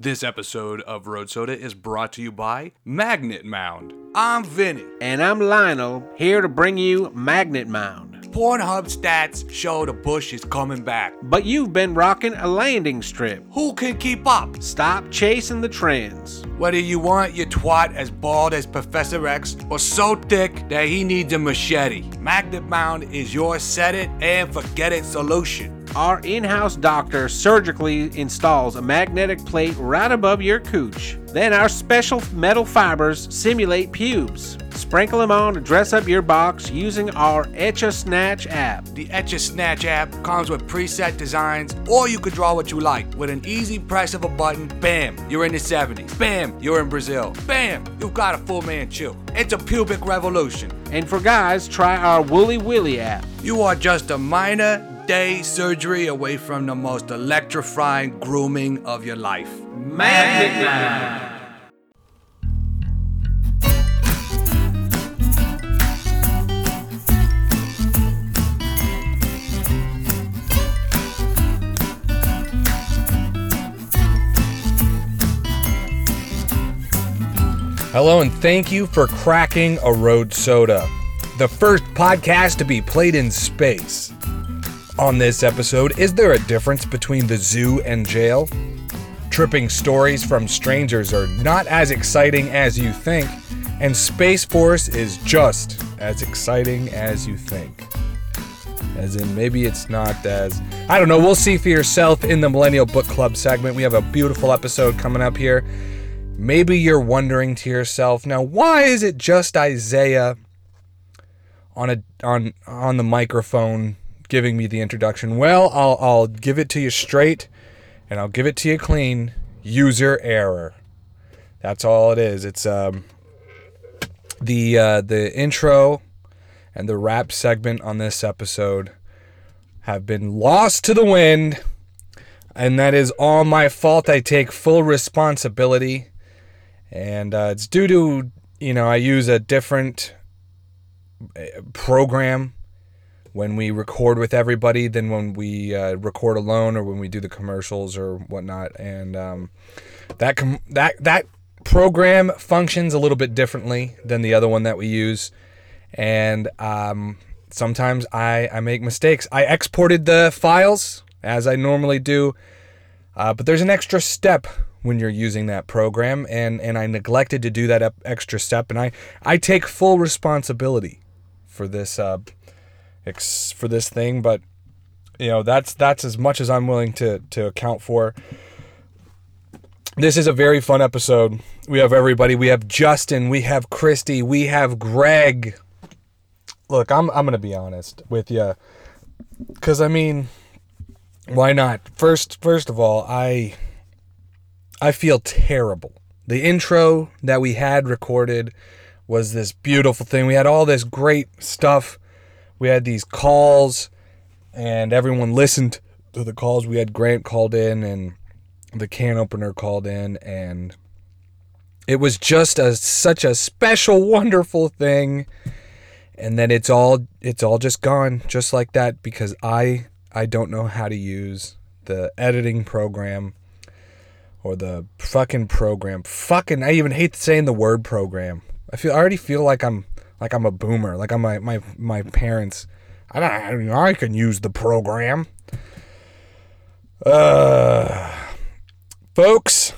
This episode of Road Soda is brought to you by Magnet Mound. I'm Vinny. And I'm Lionel, here to bring you Magnet Mound. Pornhub stats show the bush is coming back. But you've been rocking a landing strip. Who can keep up? Stop chasing the trends. Whether you want your twat as bald as Professor X or so thick that he needs a machete, Magnet Mound is your set it and forget it solution. Our in house doctor surgically installs a magnetic plate right above your cooch. Then our special metal fibers simulate pubes. Sprinkle them on to dress up your box using our Etch a Snatch app. The Etch a Snatch app comes with preset designs, or you could draw what you like. With an easy press of a button, bam, you're in the 70s. Bam, you're in Brazil. Bam, you've got a full man chill. It's a pubic revolution. And for guys, try our Woolly Willy app. You are just a minor day surgery away from the most electrifying grooming of your life. Magnet Mound. Hello, and thank you for cracking a road soda, the first podcast to be played in space. On this episode, is there a difference between the zoo and jail? Tripping stories from strangers are not as exciting as you think, and Space Force is just as exciting as you think. As in, maybe it's not as. I don't know, we'll see for yourself in the Millennial Book Club segment. We have a beautiful episode coming up here. Maybe you're wondering to yourself, now why is it just Isaiah on a on on the microphone giving me the introduction? Well, I'll I'll give it to you straight and I'll give it to you clean. User error. That's all it is. It's um the uh, the intro and the rap segment on this episode have been lost to the wind, and that is all my fault. I take full responsibility and uh, it's due to you know I use a different uh, program when we record with everybody than when we uh, record alone or when we do the commercials or whatnot, and um, that com- that that program functions a little bit differently than the other one that we use, and um, sometimes I I make mistakes. I exported the files as I normally do, uh, but there's an extra step when you're using that program. And and I neglected to do that extra step. And I I take full responsibility for this uh ex- for this thing but you know that's that's as much as I'm willing to to account for. This is a very fun episode. We have everybody. We have Justin. We have Christy. We have Greg. Look I'm I'm to be honest with you cuz I mean why not? First first of all I I feel terrible. The intro that we had recorded was this beautiful thing. We had all this great stuff. We had these calls, and everyone listened to the calls. We had Grant called in, and the can opener called in, and it was just a such a special, wonderful thing. And then it's all it's all just gone, just like that, because I I don't know how to use the editing program or the fucking program. Fucking, I even hate saying the word program. I feel I already feel like I'm like I'm a boomer, like I'm my my my parents. I don't I can use the program. Uh, folks,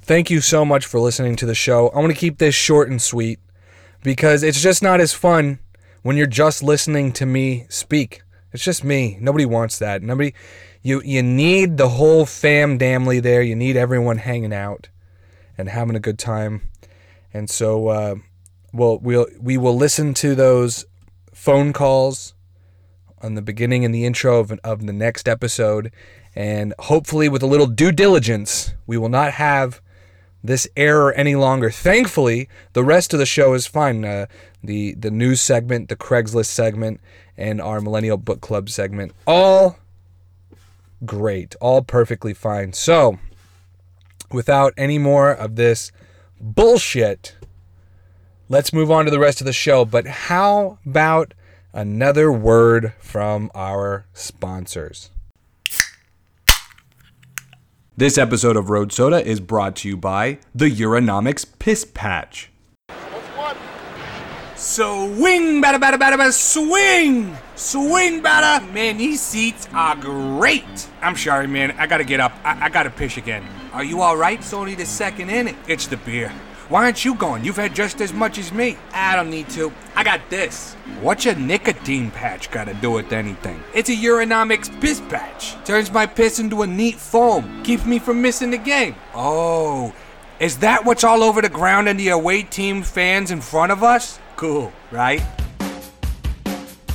thank you so much for listening to the show. I want to keep this short and sweet because it's just not as fun when you're just listening to me speak. It's just me. Nobody wants that. Nobody you you need the whole fam damly there. You need everyone hanging out and having a good time. And so uh, we'll we'll we will listen to those phone calls on the beginning and the intro of, of the next episode. And hopefully, with a little due diligence, we will not have this error any longer. Thankfully, the rest of the show is fine. Uh, the the news segment, the Craigslist segment, and our Millennial Book Club segment all great, all perfectly fine. So, without any more of this bullshit, let's move on to the rest of the show. But how about another word from our sponsors? This episode of Road Soda is brought to you by the Urinomics Piss Patch. Swing, batter, batter, batter, batter, swing! Swing, batter! Man, these seats are great! I'm sorry, man. I gotta get up. I, I gotta piss again. Are you alright? It's only the second inning. It's the beer. Why aren't you going? You've had just as much as me. I don't need to. I got this. What's a nicotine patch gotta do with anything? It's a Urinomics piss patch. Turns my piss into a neat foam. Keeps me from missing the game. Oh, is that what's all over the ground and the away team fans in front of us? Cool, right?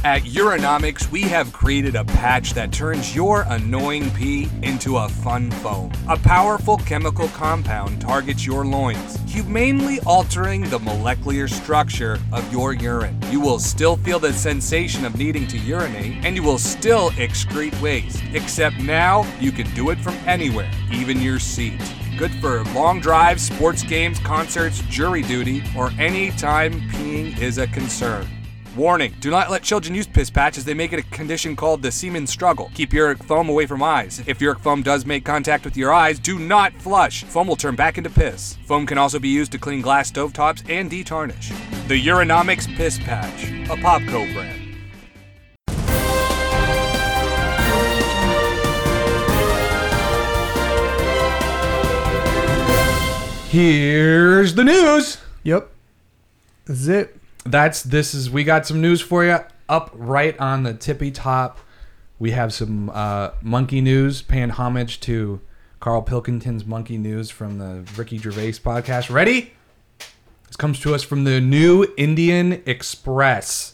At Urinomics, we have created a patch that turns your annoying pee into a fun foam. A powerful chemical compound targets your loins, humanely altering the molecular structure of your urine. You will still feel the sensation of needing to urinate, and you will still excrete waste. Except now, you can do it from anywhere, even your seat. Good for long drives, sports games, concerts, jury duty, or any time peeing is a concern. Warning, do not let children use piss patches. They make it a condition called the semen struggle. Keep your foam away from eyes. If your foam does make contact with your eyes, do not flush. Foam will turn back into piss. Foam can also be used to clean glass stovetops and detarnish. The Urinomics Piss Patch, a Popco brand. Here's the news. Yep. This is it. That's this is we got some news for you up right on the tippy top. We have some uh, monkey news paying homage to Carl Pilkington's monkey news from the Ricky Gervais podcast. Ready? This comes to us from the New Indian Express.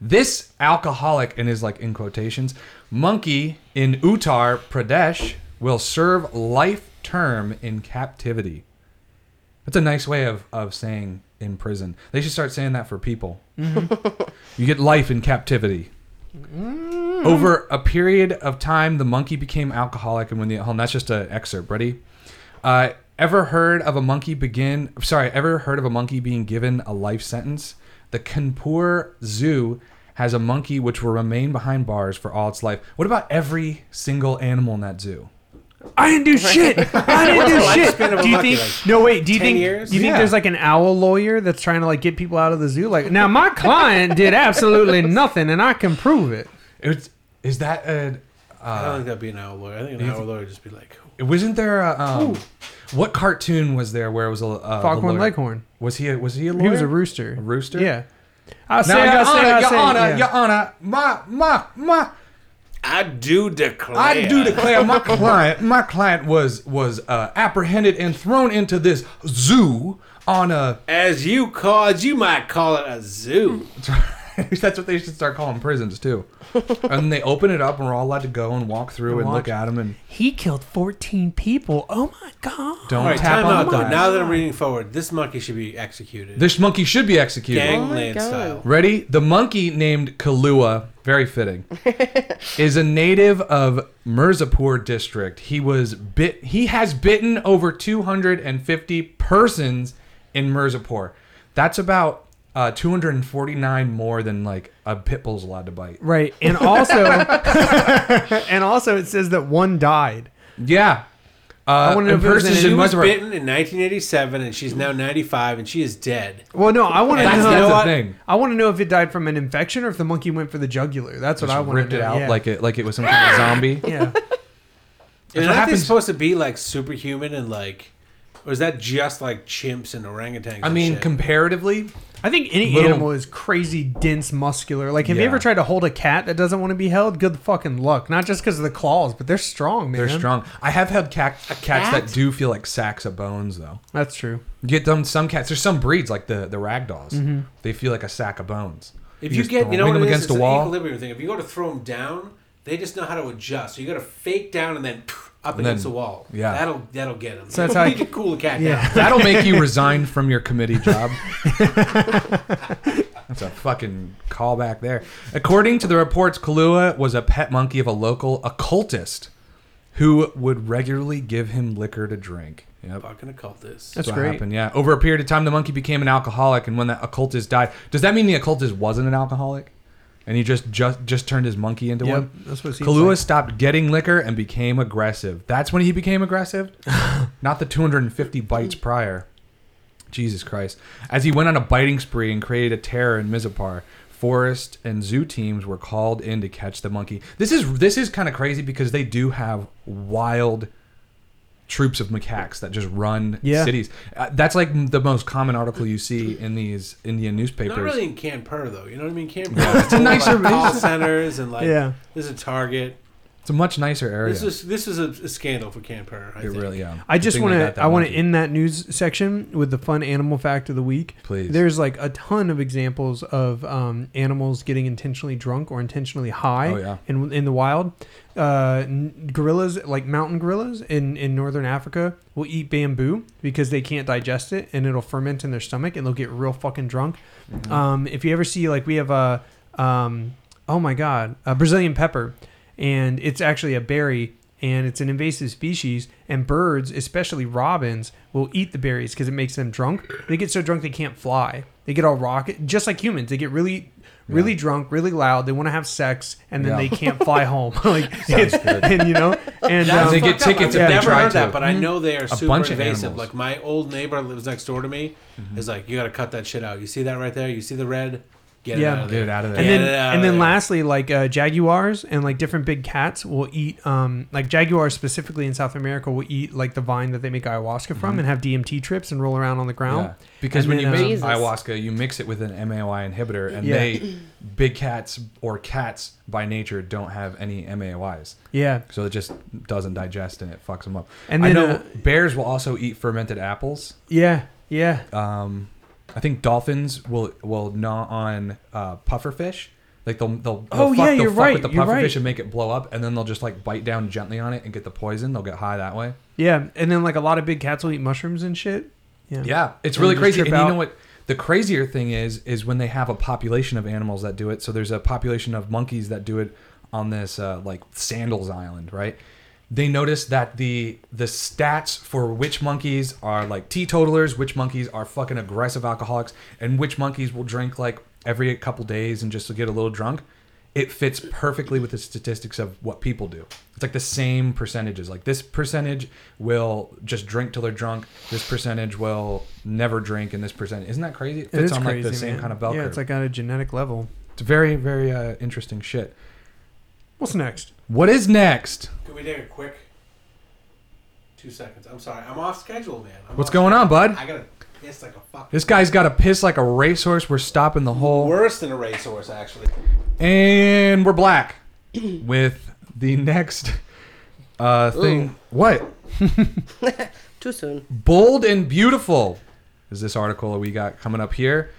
This alcoholic, and is like in quotations, monkey in Uttar Pradesh will serve life term in captivity. That's a nice way of, of saying in prison. They should start saying that for people. you get life in captivity. Over a period of time, the monkey became alcoholic, and when the on, that's just an excerpt. Ready? Uh, ever heard of a monkey begin? Sorry, ever heard of a monkey being given a life sentence? The Kanpur Zoo has a monkey which will remain behind bars for all its life. What about every single animal in that zoo? I didn't do shit. I didn't do shit. lifespan of a Do you monkey, think? like, no, wait. Do you 10 think? years? Do you think Yeah. there's like an owl lawyer that's trying to like get people out of the zoo? Like, now my client did absolutely nothing, and I can prove it. It's, is that a? I don't think that'd be an owl lawyer. I think an owl lawyer would just be like, Wasn't there a um, what cartoon was there where it was a uh, Foghorn? Leghorn. Was he? A, was he a lawyer? He was a rooster. A rooster. Yeah. I say, Now, I Your say, Honor, I Your say, Honor, yeah. Your Honor, my my my. I do declare. I do declare my client, my client was was uh, apprehended and thrown into this zoo on a. As you call, as you might call it, a zoo. That's what they should start calling prisons too. and they open it up, and we're all allowed to go and walk through and look at them and He killed 14 people. Oh my god. don't All right, tap on out the though. Now that I'm reading forward, this monkey should be executed. This monkey should be executed. Gangland oh, style. Ready? The monkey named Kalua, very fitting, is a native of Mirzapur district. He was bit. He has bitten over 250 persons in Mirzapur. That's about uh, 249 more than like a pit bull's allowed to bite. Right, and also, and also, it says that one died. Yeah. Uh, wanna know if it was persons in- She was bitten in 1987, and she's now 95, and she is dead. Well, no, I want to That's know. That's the what? thing. I want to know if it died from an infection or if the monkey went for the jugular. That's what Just I want ripped to it know. out yeah. like it like it was some kind of zombie. yeah. And what aren't they happens- supposed to be like superhuman and like, or is that just like chimps and orangutans? I and mean, shit? comparatively, I think any Little- animal is crazy dense, muscular. Like, have you Yeah. ever tried to hold a cat that doesn't want to be held? Good fucking luck. Not just because of the claws, but they're strong, man. they're strong. I have had cat, cats cat? that do feel like sacks of bones, though. That's true. You get them some cats. There's some breeds like the the ragdolls. Mm-hmm. They feel like a sack of bones. if you just get, you know wing what them it is? against It's a an wall. equilibrium thing. If you go to throw them down, they just know how to adjust. So you got to fake down and then up And against then- the wall. yeah. that'll that'll get him. So that's how need I- to cool a cat Yeah. down. That'll make you resign from your committee job. That's a fucking callback there. According to the reports, Kalua was a pet monkey of a local occultist who would regularly give him liquor to drink. Yep. Fucking occultist. That's what great. happened. Yeah. Over a period of time, the monkey became an alcoholic, and when that occultist died, does that mean the occultist wasn't an alcoholic? And he just just just turned his monkey into Yep, one. that's what it seems Kalua like. stopped getting liquor and became aggressive. That's when he became aggressive, not the 250 bites prior. Jesus Christ! As he went on a biting spree and created a terror in Mirzapur, forest and zoo teams were called in to catch the monkey. This is this is kind of crazy because they do have wild troops of macaques that just run Yeah. cities. Uh, that's like the most common article you see in these Indian newspapers. Not really in Kanpur though. You know what I mean? Kanpur. It's a nicer- like, call centers and like Yeah. this is a Target. It's a much nicer area. This is this is a, a scandal for Kanpur. I it think. really, yeah. I just want to. I want to end that news section with the fun animal fact of the week. Please. There's like a ton of examples of um, animals getting intentionally drunk or intentionally high Oh, yeah. in in the wild. Uh, gorillas, like mountain gorillas in in northern Africa, will eat bamboo because they can't digest it and it'll ferment in their stomach and they'll get real fucking drunk. Mm-hmm. Um, if you ever see like we have a um, oh my god, a Brazilian pepper, and it's actually a berry and it's an invasive species and birds, especially robins, will eat the berries because it makes them drunk. They get so drunk they can't fly. They get all rocket, just like humans. They get really, really drunk, really loud. They want to have sex, and then Yeah. they can't fly home. like, it's, good. and you know, and um, They get fucked up. tickets I've never heard to. that, but I know they are super bunch invasive. animals. Like my old neighbor lives next door to me is like, you got to cut that shit out. You see that right there? You see the red? Get Yeah. it out of Get it out of there. and Get then out and of then there. lastly like uh, jaguars and like different big cats will eat um like jaguars specifically in south america will eat like the vine that they make ayahuasca from and have dmt trips and roll around on the ground Mm-hmm. Yeah. Because And when then, you uh, make Jesus. ayahuasca, you mix it with an MAOI inhibitor, and Yeah. they, big cats or cats by nature, don't have any MAOIs. yeah So it just doesn't digest and it fucks them up. And I then, know uh, bears will also eat fermented apples. yeah yeah Um, I think dolphins will will gnaw on uh, pufferfish. Like they'll they'll, they'll Oh, fuck, yeah, they'll you're fuck right, with the you're pufferfish right. and make it blow up, and then they'll just like bite down gently on it and get the poison. They'll get high that way. yeah and then like a lot of big cats will eat mushrooms and shit yeah Yeah, it's really crazy. And you know what? The crazier thing is, is when they have a population of animals that do it. So there's a population of monkeys that do it on this uh, like Sandals Island, right? They notice that the the stats for which monkeys are like teetotalers, which monkeys are fucking aggressive alcoholics, and which monkeys will drink like every couple days and just to get a little drunk. It fits perfectly with the statistics of what people do. It's like the same percentages. Like this percentage will just drink till they're drunk. This percentage will never drink, and this percentage isn't that crazy? It It fits is on crazy, like the same kind of bell yeah curve. it's like on a genetic level it's very very uh, interesting shit. what's next What is next? Can we take a quick two seconds? I'm sorry. I'm off schedule, man. I'm What's off going on, schedule. bud? I gotta piss like a fuck. This guy's got to piss like a racehorse. We're stopping the whole, Worse than a racehorse, actually. and we're black with the next uh thing. What? Too soon. Bold and Beautiful is this article that we got coming up here.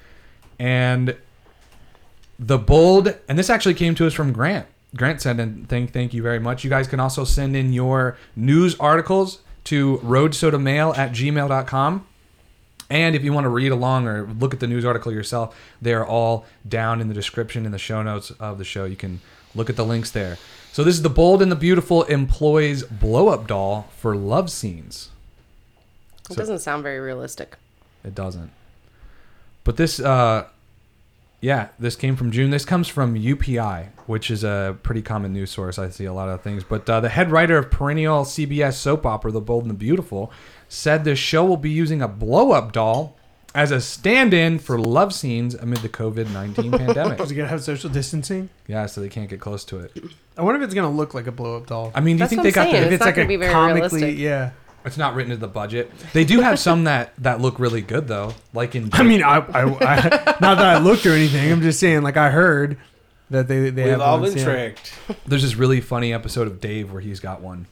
And the bold, and this actually came to us from Grant. Grant said, and thank, thank you very much. You guys can also send in your news articles to roadsodamail at gmail.com. And if you want to read along or look at the news article yourself, they are all down in the description in the show notes of the show. You can look at the links there. So this is the bold and the beautiful employs blow up doll for love scenes. It So- doesn't sound very realistic. It doesn't. But this, uh, yeah, this came from June. This comes from UPI, which is a pretty common news source. I see a lot of things. But uh, the head writer of perennial CBS soap opera, The Bold and the Beautiful, said this show will be using a blow up doll as a stand in for love scenes amid the COVID 19 pandemic. is it gonna have social distancing Yeah, so they can't get close to it. i wonder if it's gonna look like a blow-up doll I mean, do you think what they I'm got saying. the. if it's it's not like gonna a be very comically realistic. yeah It's not written into the budget. They do have some that, that look really good, though. Like in. I mean, I, I, I not that I looked or anything. I'm just saying, like I heard that they they We've have all ones, been yeah. tricked. There's this really funny episode of Dave where he's got one,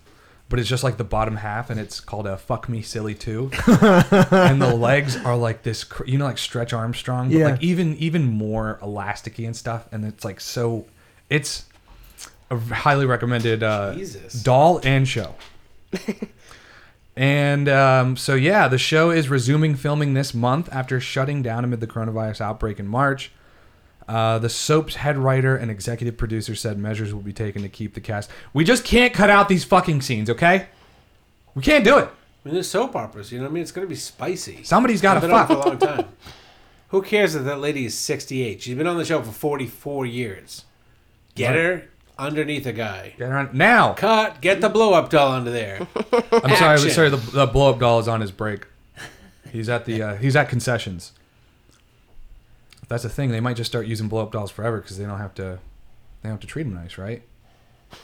but it's just like the bottom half, and it's called a "Fuck Me Silly Too," and the legs are like this, cr- you know, like Stretch Armstrong, but Yeah. like even even more elasticy and stuff, and it's like so, it's a highly recommended uh, Jesus. doll and show. And um, so yeah, the show is resuming filming this month after shutting down amid the coronavirus outbreak in March. Uh, the soap's head writer and executive producer said measures will be taken to keep the cast. We just can't cut out these fucking scenes, okay? We can't do it. I mean, there's soap operas. You know what I mean? It's gonna be spicy. Somebody's got to fuck. for a long time. Who cares if that lady is 68? She's been on the show for 44 years. Get her underneath a guy. Get around- Now, Cut. Get the blow up doll under there. I'm sorry. Action. Sorry, the, the blow up doll is on his break. He's at the uh, he's at concessions. If that's a thing, they might just start using blow up dolls forever because they don't have to they don't have to treat them nice, right?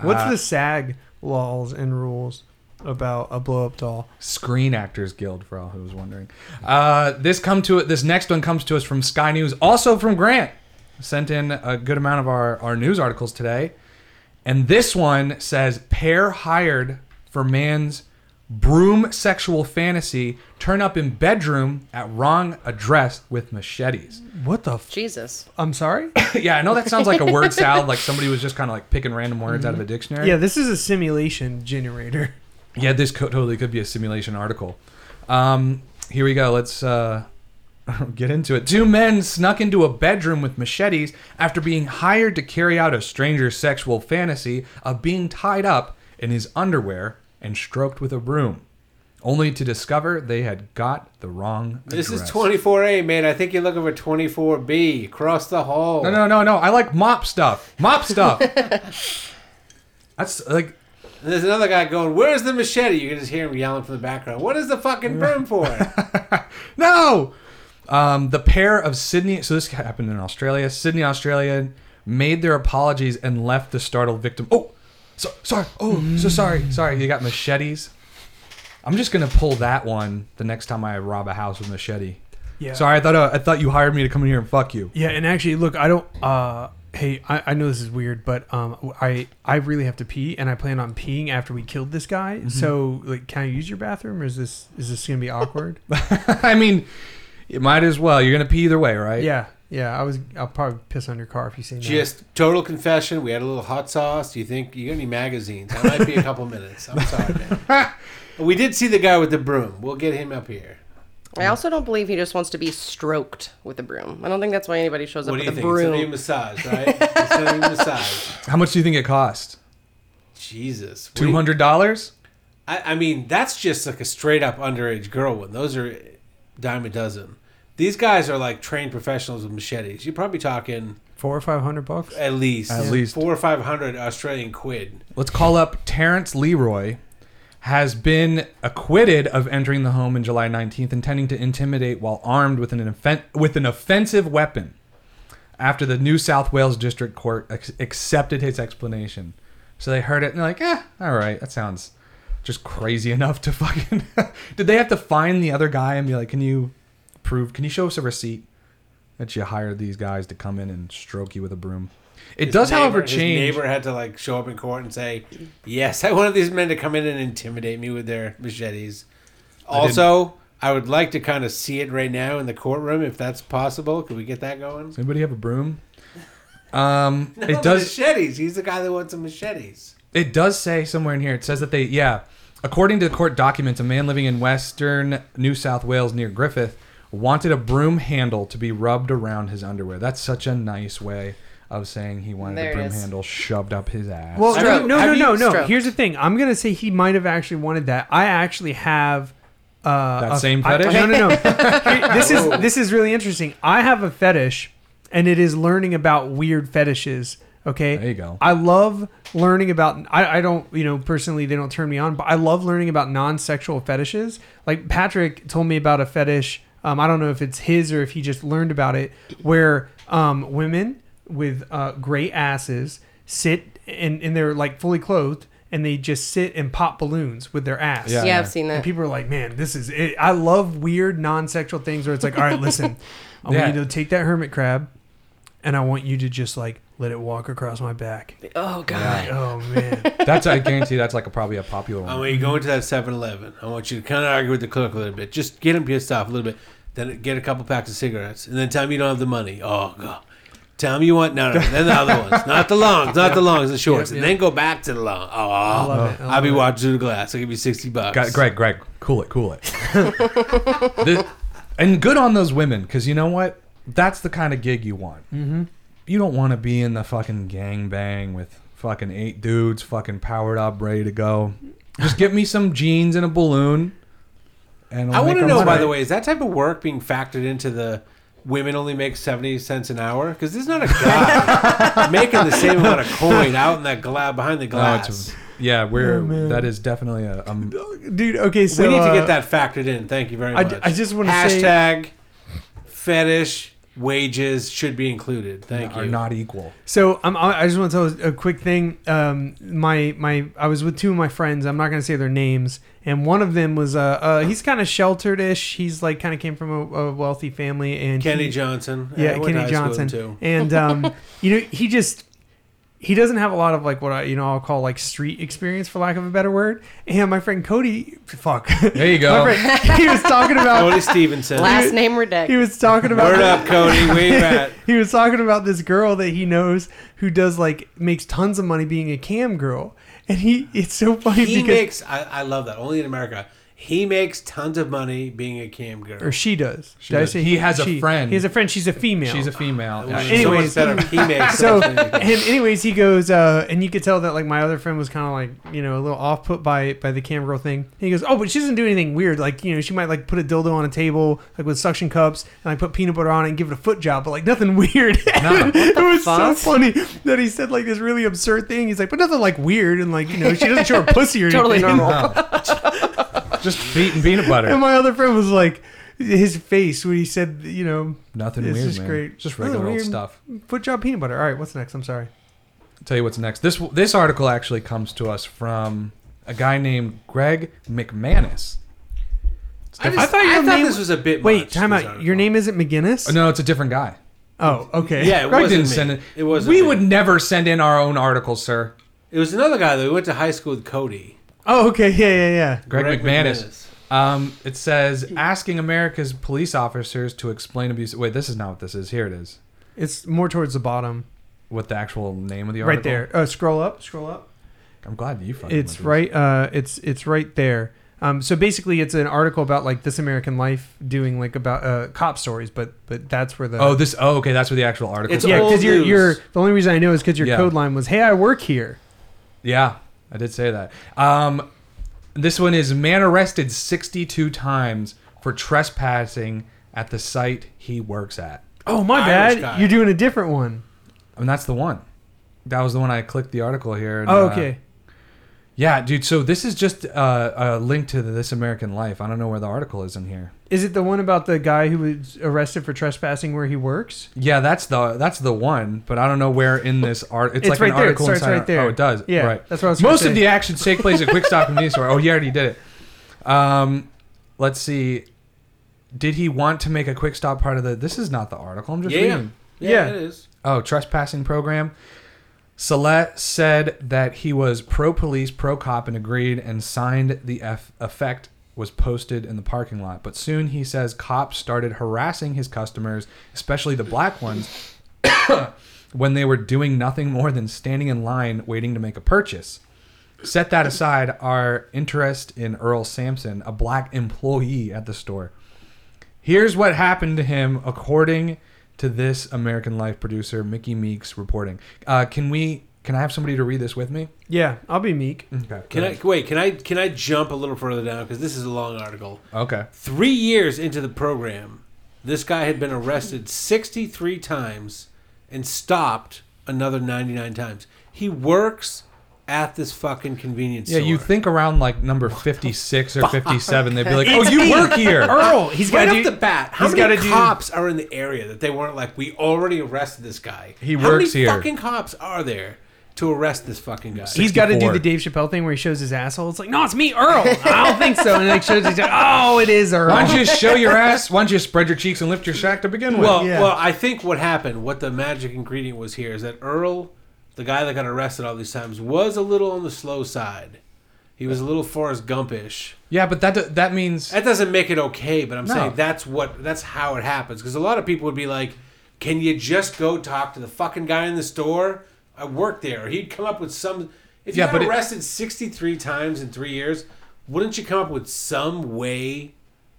What's Uh, the SAG laws and rules about a blow up doll? Screen Actors Guild, for all who was wondering. Uh, this come to it. this next one comes to us from Sky News, also from Grant. Sent in a good amount of our, our news articles today, and this one says pair hired for man's broom sexual fantasy turn up in bedroom at wrong address with machetes. What the? F- Jesus. I'm sorry. yeah, I know that sounds like a word salad, like somebody was just kind of like picking random words out of a dictionary. Yeah, this is a simulation generator. Yeah, this co- totally could be a simulation article. Um, here we go. Let's uh, get into it. Two men snuck into a bedroom with machetes after being hired to carry out a stranger's sexual fantasy of being tied up in his underwear and stroked with a broom, only to discover they had got the wrong This is 24A, man. I think you're looking for 24B. Across the hall. No, no, no, no. I like mop stuff. Mop stuff. That's like And there's another guy going, Where's the machete? You can just hear him yelling from the background. What is the fucking broom for? No. Um, the pair of Sydney. So this happened in Australia. Sydney, Australia, made their apologies and left the startled victim. Oh, so sorry. Oh, so sorry. Sorry. You got machetes. I'm just gonna pull that one the next time I rob a house with machete. Yeah. Sorry, I thought uh, I thought you hired me to come in here and fuck you. Yeah, and actually, look, I don't. uh Hey, I, I know this is weird, but um, I I really have to pee, and I plan on peeing after we killed this guy. Mm-hmm. So, like, can I use your bathroom, or is this is this gonna be awkward? I mean, you might as well. You're gonna pee either way, right? yeah, yeah. I was. I'll probably piss on your car if you say no. Just total confession. We had a little hot sauce. Do you think you got any magazines? That might be a couple minutes. I'm sorry, man. We did see the guy with the broom. We'll get him up here. I also don't believe he just wants to be stroked with a broom. I don't think that's why anybody shows up What do you with a think? It's gonna be a broom. massage, right? It's gonna be a massage. How much do you think it cost? Jesus. What do Two you- hundred dollars. I, I mean, that's just like a straight up underage girl one. Those are dime a dozen. These guys are like trained professionals with machetes. You're probably talking four or five hundred bucks. at least At least. four or five hundred Australian quid. Let's call up Terrence Leroy. Has been acquitted of entering the home in July 19th, intending to intimidate while armed with an offen- with an offensive weapon. After the New South Wales District Court ex- accepted his explanation, so they heard it and they're like, "Eh, all right, that sounds just crazy enough to fucking." Did they have to find the other guy and be like, "Can you prove? Can you show us a receipt that you hired these guys to come in and stroke you with a broom?" It His does, however, neighbor- his change. neighbor had to like show up in court and say, "Yes, I wanted these men to come in and intimidate me with their machetes." Also, I would like to kind of see it right now in the courtroom, if that's possible. Could we get that going? Does anybody have a broom? Um, No, it does. machetes. He's the guy that wants some machetes. It does say somewhere in here. It says that they, yeah, according to the court documents, a man living in Western New South Wales near Griffith wanted a broom handle to be rubbed around his underwear. That's such a nice way of saying he wanted There a it broom is. handle shoved up his ass. Well, Stroke. no, no, Have no, you- no, no. Stroke. Here's the thing. I'm gonna say he might have actually wanted that. I actually have uh, That a- same I- fetish? no, no, no. Here- this is this is really interesting. I have a fetish, and it is learning about weird fetishes. Okay, There you go. I love learning about. I, I don't, you know, personally, they don't turn me on, but I love learning about non-sexual fetishes. Like Patrick told me about a fetish. Um, I don't know if it's his or if he just learned about it, where um, women with uh, great asses sit and, and they're like fully clothed and they just sit and pop balloons with their ass. Yeah. Yeah, I've seen And that. people are like, man, this is it. I love weird non-sexual things where it's like, all right, listen, I Yeah. want you to take that hermit crab, and I want you to just like let it walk across my back. Oh god. Oh man, That's I guarantee that's like a, probably a popular I one. want you to go into that 7-Eleven. I want you to kind of argue with the clerk a little bit. Just get him pissed off a little bit. Then get a couple packs of cigarettes, and then tell him you don't have the money. Oh god. Tell him you want no, no. Then the other ones, not the longs, not the longs, the shorts, Yep, and then go back to the long. Oh, I love oh. it. I I'll be it. watching through the glass. I'll give you sixty bucks. Gu- Greg, Greg, cool it, cool it. The- and good on those women, because you know what? That's the kind of gig you want. Mm-hmm. You don't want to be in the fucking gang bang with fucking eight dudes, fucking powered up, ready to go. Just get me some jeans and a balloon. And I want to know, by the way, is that type of work being factored into the women only make 70 cents an hour? Because there's not a guy making the same amount of coin out in that gla- behind the No, glass. it's- yeah, we're Oh, that is definitely a um, Dude, okay, so we need to uh, get that factored in. Thank you very I- much. I just wanna say- Hashtag fetish wages should be included. Thank are you. not equal. So um, I I just want to tell a quick thing. Um, my my I was with two of my friends. I'm not going to say their names, and one of them was uh, uh he's kind of sheltered-ish. He's like kind of came from a, a wealthy family, and Kenny he, Johnson. yeah, I went to Kenny high school with him, Johnson, too. and um, you know he just he doesn't have a lot of like what I you know I'll call like street experience for lack of a better word. And my friend Cody, fuck, There you go. my friend, he was talking about Cody Stevenson. Last name he was talking about Word up, Cody. Where you at? he was talking about this girl that he knows who does like makes tons of money being a cam girl, and he it's so funny He because makes. I, I love that. Only in America. He makes tons of money being a cam girl. or she does. She Did I say He has a friend. He has a friend. She's a female. She's a female. Which Yeah, is she's- so anyways. much. He makes so so and anyways he goes uh and you could tell that like my other friend was kind of like you know a little off put by by the cam girl thing he goes oh but she doesn't do anything weird like you know she might like put a dildo on a table like with suction cups and like put peanut butter on it and give it a foot job but like nothing weird No. it was so funny that he said like this really absurd thing he's like but nothing like weird and like you know she doesn't show her pussy or Totally anything normal. No. Just beating peanut butter. and my other friend was like his face when he said you know Nothing It's weird, just man. great. Just Nothing regular old weird. stuff. foot job peanut butter all right what's next i'm sorry tell you what's next. This this article actually comes to us from a guy named Greg McManus. I, just, I I thought thought, your name- this was a bit. wait much, time this out article. your name isn't mcginnis Oh, no, it's a different guy. Oh, okay. Yeah, it Greg wasn't didn't me. send it. It wasn't. We me. would never send in our own articles, sir. It was another guy that we went to high school with, Cody. Oh, okay. Yeah, yeah, yeah. Greg, McManus. Um, it says asking America's police officers to explain abuse. Wait, this is not what this is. Here it is. It's more towards the bottom, What the actual name of the article? right there. Uh, scroll up. Scroll up. I'm glad you fucking. It's right. Uh, it's it's right there. Um, so basically, it's an article about like This American Life doing like about uh, cop stories, but but that's where the Oh, this. Oh, okay. That's where the actual article. It's is. yeah, old because you're news. you're the only reason I know is because your Yeah. code line was, "Hey, I work here." Yeah, I did say that. Um, this one is man arrested 62 times for trespassing at the site he works at. Oh my Irish bad. guy. You're doing a different one. And that's the one. That was the one I clicked the article here. and, Oh, uh, okay. Yeah, dude. So this is just uh, a link to the This American Life. I don't know where the article is in here. Is it the one about the guy who was arrested for trespassing where he works? Yeah, that's the that's the one, but I don't know where in this art. It's, It's like right an there. It article starts inside. right there. Oh, it does. Yeah, right. that's what I was gonna Most of the actions take place at Quick Stop convenience store. Oh, he already did it. Um, let's see. Did he want to make a Quick Stop part of the? This is not the article. I'm just Yeah. reading. Yeah, Yeah. it is. Oh, trespassing program. Salette said that he was pro police, pro cop, and agreed and signed the F- effect was posted in the parking lot. But soon he says cops started harassing his customers, especially the black ones, when they were doing nothing more than standing in line waiting to make a purchase. Set that aside, our interest in Earl Sampson, a black employee at the store. Here's what happened to him according to this American Life producer, Mickey Meeks, reporting. Uh, can we? Can I have somebody to read this with me? Yeah, I'll be meek. Okay. Can I wait? Can I can I jump a little further down because this is a long article. Okay. Three years into the program, this guy had been arrested 63 times and stopped another 99 times. He works at this fucking convenience Yeah, store. you think around like number fifty-six or fifty-seven, they'd be like, "Oh, you work here." Earl. he's got off to the bat, how he's many gotta do- cops are in the area that they weren't like, we already arrested this guy? He how works many here. fucking cops are there to arrest this fucking guy? He's got to do 64. the Dave Chappelle thing where he shows his asshole. It's like, no, it's me, Earl. I don't think so. And like shows his, oh, it is Earl. Why don't you just show your ass? Why don't you spread your cheeks and lift your sack to begin with? Well, Yeah. well, I think what happened, what the magic ingredient was here, is that Earl, the guy that got arrested all these times, was a little on the slow side. He was a little Forrest Gumpish. yeah, but that that means That doesn't make it okay, but I'm No. saying that's what that's how it happens. Because a lot of people would be like, "Can you just go talk to the fucking guy in the store? I work there." He'd come up with some. If you Yeah, got but it- arrested 63 times in three years, wouldn't you come up with some way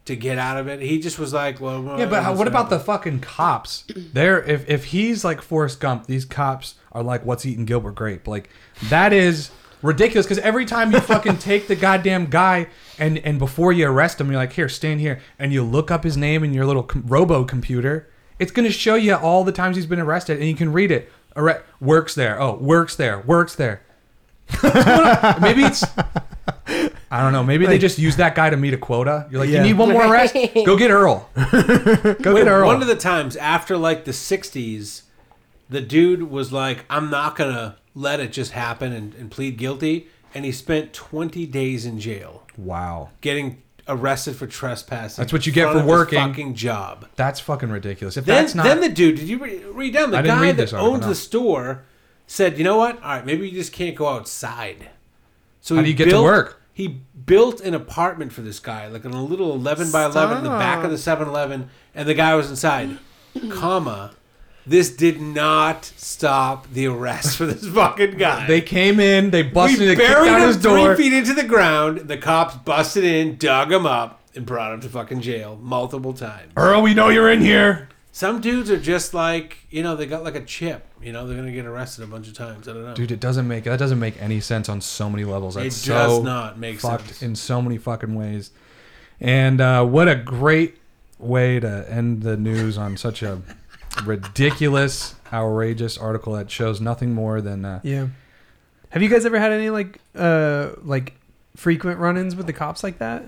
to get out of it? He just was like, "Well, Yeah, but how, what about the fucking cops? They're if if he's like Forrest Gump, these cops are like what's eating Gilbert Grape. Like that is ridiculous because every time you fucking take the goddamn guy and and before you arrest him, you're like, here, stand here, and you look up his name in your little com- robo computer. It's gonna show you all the times he's been arrested, and you can read it. Arre- works there. Oh, works there. Works there. maybe it's. I don't know. Maybe they just use that guy to meet a quota. You're like, Yeah. you need one more arrest. Go get Earl. Go get Earl. One of the times after like the '60s, the dude was like, "I'm not gonna let it just happen and, and plead guilty," and he spent 20 days in jail, wow. getting arrested for trespassing. That's what you get for of his working. Fucking job. That's fucking ridiculous. If Then, that's not. then the dude, did you read, read down? The I didn't guy read that this owns the store said, "You know what? All right, maybe you just can't go outside." So How do you get to work? He built an apartment for this guy, like in a little 11 by 11 in the back of the 7-Eleven, and the guy was inside. comma. This did not stop the arrest for this fucking guy. they came in, they busted, we they kicked buried him his door. three feet into the ground. The cops busted in, dug him up, and brought him to fucking jail multiple times. Earl, we know you're in here. Some dudes are just like, you know, they got like a chip. You know, they're gonna get arrested a bunch of times. I don't know. Dude, it doesn't make that doesn't make any sense on so many levels. it That's does so not make fucked sense. in so many fucking ways. And uh, what a great way to end the news on such a ridiculous, outrageous article that shows nothing more than uh, Yeah. Have you guys ever had any like uh like frequent run-ins with the cops like that?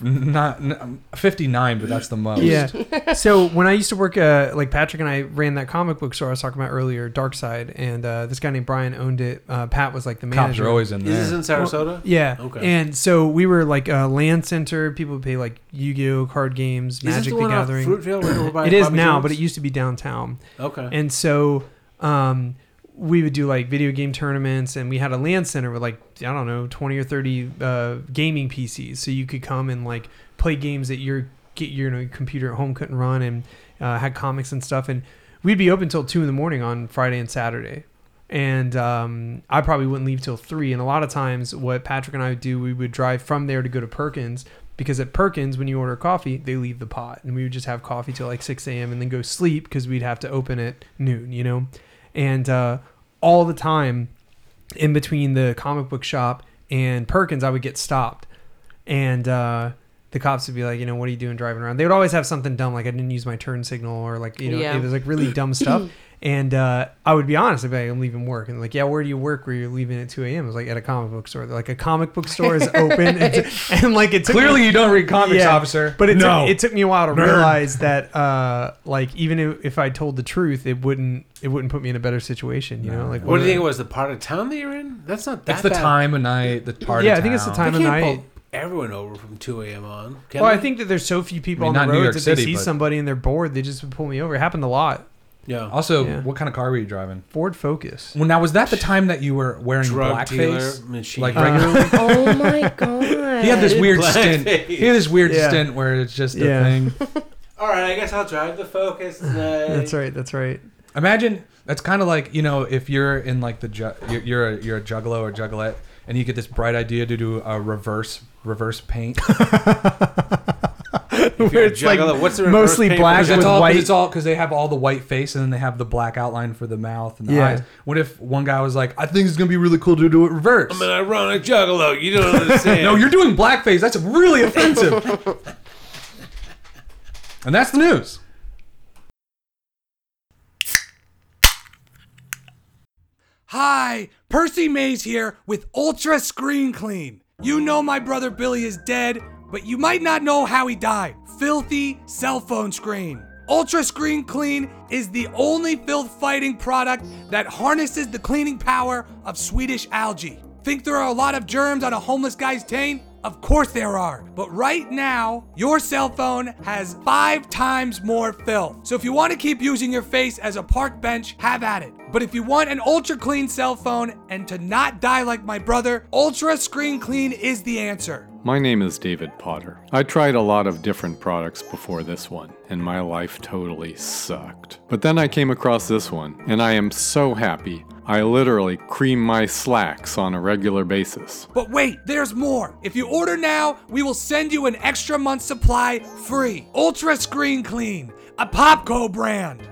Not n- 59, but that's the most. Yeah. so when I used to work, uh, like Patrick and I ran that comic book store I was talking about earlier, Dark Side, and uh, this guy named Brian owned it. Uh, Pat was like the manager. Cops are always in Is this in Sarasota? Yeah. Okay. And so we were like a LAN center. People would pay like Yu-Gi-Oh card games, Is Magic the the Gathering. Fruitville? right over by It is Bobby now, Jones? but it used to be downtown. Okay. And so um, we would do like video game tournaments, and we had a LAN center with like I don't know twenty or thirty uh, gaming PCs, so you could come and like play games that your get your you know, computer at home couldn't run, and uh, had comics and stuff. And we'd be open till two in the morning on Friday and Saturday. And um, I probably wouldn't leave till three. And a lot of times, what Patrick and I would do, we would drive from there to go to Perkins because at Perkins, when you order coffee, they leave the pot, and we would just have coffee till like six a.m. and then go sleep because we'd have to open at noon, you know. And uh, all the time, in between the comic book shop and Perkins, I would get stopped, and uh, the cops would be like, you know, what are you doing driving around? They would always have something dumb, like I didn't use my turn signal, or like you know, Yeah. it was like really dumb stuff. And uh, I would be honest, I'd be like, I'm leaving work. And like, yeah, where do you work where you're leaving at 2 a.m.? I was like, at a comic book store. They're like, a comic book store is open. and, and like, it took me- Clearly, you don't read comics, Yeah. officer. but it, no. took, it took me a while to Nerd. realize that, uh, like, even if, if I told the truth, it wouldn't it wouldn't put me in a better situation. You know, like what do you think it was? The part of town that you're in? That's not that it's the bad. time of night, the part. Yeah, of I think it's the time They of night. pull everyone over from 2 a.m. on. Can Well, I think that there's so few people I mean, on not the New roads York that they see but- somebody and they're bored, they just would pull me over. It happened a lot. Yeah. Also, Yeah. what kind of car were you driving? Ford Focus. Well, now was that the time that you were wearing Drug dealer blackface? machine. Like Uh, regularly? Oh my god. he had this weird Blackface. stint. He had this weird Yeah. stint where it's just a Yeah. thing. All right, I guess I'll drive the Focus tonight. That's right. That's right. Imagine that's kind of like you know if you're in like the ju- you're you're a, you're a juggalo or juggalette and you get this bright idea to do a reverse reverse paint. If you're a juggalo, what's the reverse mostly paint black version? with it's all 'cause white. it's all because they have all the white face and then they have the black outline for the mouth and the Yeah. eyes. What if one guy was like, I think it's gonna be really cool to do it reverse. I'm an ironic juggalo. You don't understand. no, you're doing blackface. That's really offensive. and that's the news. Hi, Percy Mays here with Ultra Screen Clean. You know my brother Billy is dead, but you might not know how he died. Filthy cell phone screen. Ultra Screen Clean is the only filth fighting product that harnesses the cleaning power of Swedish algae. Think there are a lot of germs on a homeless guy's taint? Of course there are. But right now, your cell phone has five times more filth. So if you want to keep using your face as a park bench, have at it. But if you want an ultra clean cell phone and to not die like my brother, Ultra Screen Clean is the answer. My name is David Potter. I tried a lot of different products before this one, and my life totally sucked. But then I came across this one, and I am so happy. I literally cream my slacks on a regular basis. But wait, there's more. If you order now, we will send you an extra month supply free. Ultra Screen Clean, a Popco brand.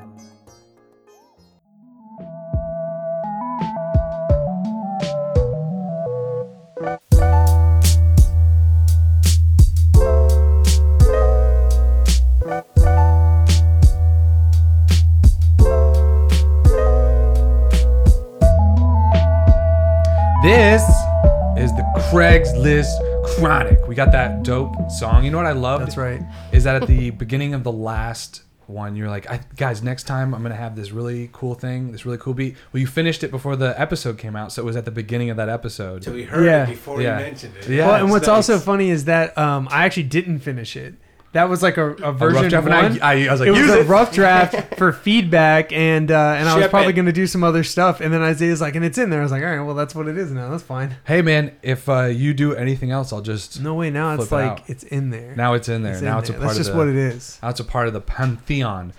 This chronic. We got that dope song. You know what I love? That's right. Is that at the beginning of the last one, you're like, I, guys, next time I'm gonna have this really cool thing, this really cool beat. Well, you finished it before the episode came out, so it was at the beginning of that episode. So we heard Yeah. it before Yeah. you mentioned it. Yeah. Well, and what's nice. also funny is that um, I actually didn't finish it. That was like a, a version draft, one. I- I- I was like, it was a it." rough draft for feedback, and uh, and I was Ship probably going to do some other stuff. And then Isaiah's like, and it's in there. I was like, all right, well, that's what it is now. That's fine. Hey man, if uh, you do anything else, I'll just No way. Now it's it like out. it's in there. now it's in there. It's now in it's a there. part That's of just the, what it is. Now it's a part of the pantheon.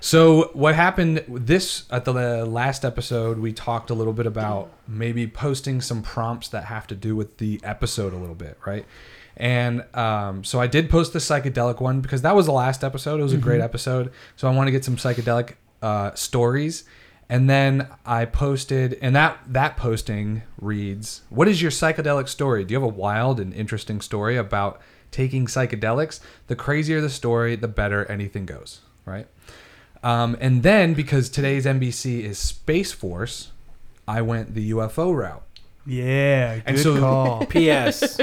So what happened this at the last episode? We talked a little bit about maybe posting some prompts that have to do with the episode a little bit, right? And um, so I did post the psychedelic one because that was the last episode. It was a great episode. So I want to get some psychedelic uh, stories. And then I posted, and that that posting reads, "What is your psychedelic story? Do you have a wild and interesting story about taking psychedelics? The crazier the story, the better anything goes." Right? Um, and then because today's NBC is Space Force, I went the UFO route. Yeah. Good And so- call. P.S.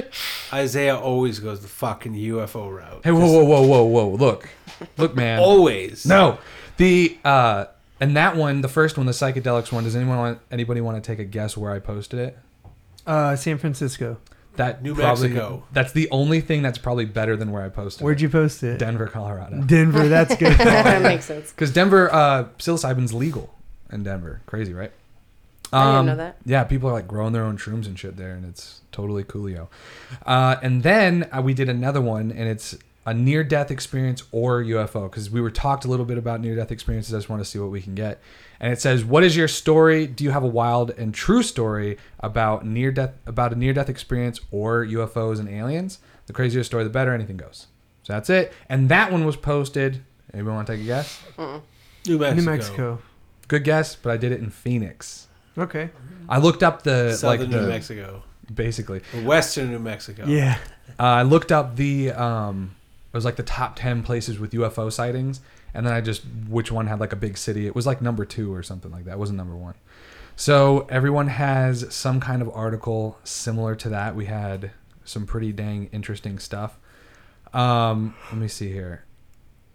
Isaiah always goes the fucking UFO route. Hey, whoa, whoa, whoa, whoa, whoa! Look, look, man. Always. No, the uh, and that one, the first one, the psychedelics one. Does anyone want anybody want to take a guess where I posted it? Uh, San Francisco. That New probably, Mexico. That's the only thing that's probably better than where I posted. Where'd it. you post it? Denver, Colorado. Denver. That's good. that makes sense. Because Denver, uh, psilocybin's legal in Denver. Crazy, right? I didn't Um, know that. Yeah, people are like growing their own shrooms and shit there, and it's totally coolio. Uh, and then uh, we did another one, and it's a near-death experience or UFO because we were talked a little bit about near-death experiences. I just want to see what we can get. And it says, "What is your story? Do you have a wild and true story about near-death about a near-death experience or UFOs and aliens? The crazier story, the better. Anything goes." So that's it. And that one was posted. Anybody want to take a guess? New Mexico. New Mexico. Good guess, but I did it in Phoenix. Okay. I looked up the Southern like New Mexico. basically. Western New Mexico. Yeah. Uh, I looked up the um, it was like the top ten places with UFO sightings, and then I just which one had like a big city. It was like number two or something like that. It wasn't number one. So everyone has some kind of article similar to that. We had some pretty dang interesting stuff. Um, let me see here.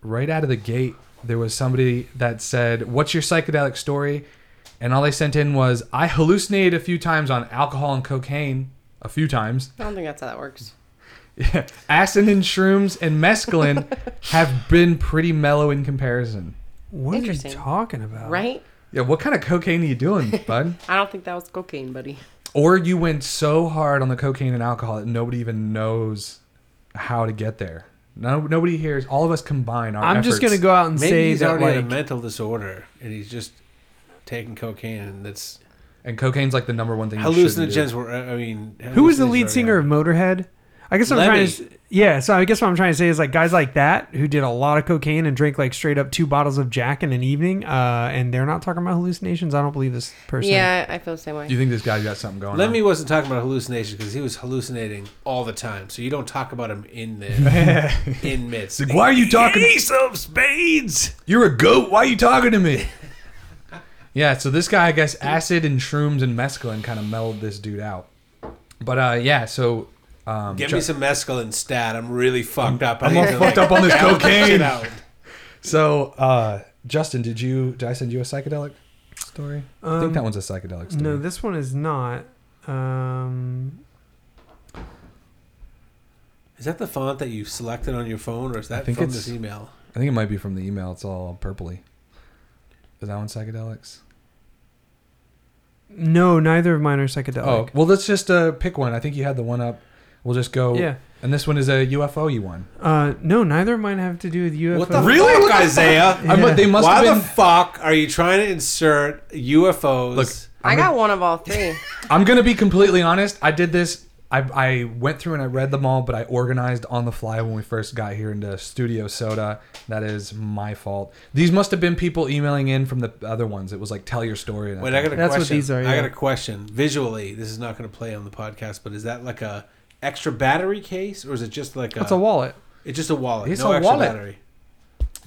Right out of the gate, there was somebody that said, "What's your psychedelic story?" And all they sent in was, "I hallucinated a few times on alcohol and cocaine, a few times." I don't think that's how that works. Yeah. Acid and shrooms and mescaline have been pretty mellow in comparison. What are you Interesting. talking about? Right? Yeah, what kind of cocaine are you doing, bud? I don't think that was cocaine, buddy. or you went so hard on the cocaine and alcohol that nobody even knows how to get there. No, nobody hears. All of us combine our I'm just gonna go out and Maybe say he's that already like had a mental disorder and he's just taking cocaine and that's And cocaine's like the number one thing. you hallucinogens were. I mean, who was the lead singer of Motorhead? I guess what I'm trying to yeah. So I guess what I'm trying to say is like guys like that who did a lot of cocaine and drank like straight up two bottles of Jack in an evening, uh, and they're not talking about hallucinations. I don't believe this person. Yeah, I feel the same way. Do you think this guy's got something going on? Lemmy on? wasn't talking about hallucinations because he was hallucinating all the time. So you don't talk about him in there, in midst. Like, why are you talking? Ace of spades. You're a goat. Why are you talking to me? Yeah, so this guy, I guess, acid and shrooms and mescaline kind of mellowed this dude out. But uh, yeah, so um, Give Ju- me some mescaline stat. I'm really fucked up. I I'm need all to, fucked up on this balance cocaine. out. So, uh, Justin, did you did I send you a psychedelic story? I think Um, that one's a psychedelic story. No, this one is not. Um, Is that the font that you selected on your phone, or is that think from it's- this email? I think it might be from the email. It's all purpley. Is that one psychedelics? No, neither of mine are psychedelic. Oh, well, let's just uh, pick one. I think you had the one up. We'll just go. Yeah. And this one is a UFO you won. Uh, no, neither of mine have to do with UFO. What the Really? fuck, What the Isaiah? I mu- they must Why have the fuck are you trying to insert UFOs? Look, I got one of all three. I'm gonna be completely honest. I did this. I, I went through and I read them all, but I organized on the fly when we first got here into Studio Soda. That is my fault. These must have been people emailing in from the other ones. It was like tell your story. And Wait, I got a That's what question. these are, I yeah. got a question. Visually, this is not going to play on the podcast, but is that like a extra battery case, or is it just like a? It's a wallet. It's just a wallet. It's no a extra wallet. battery.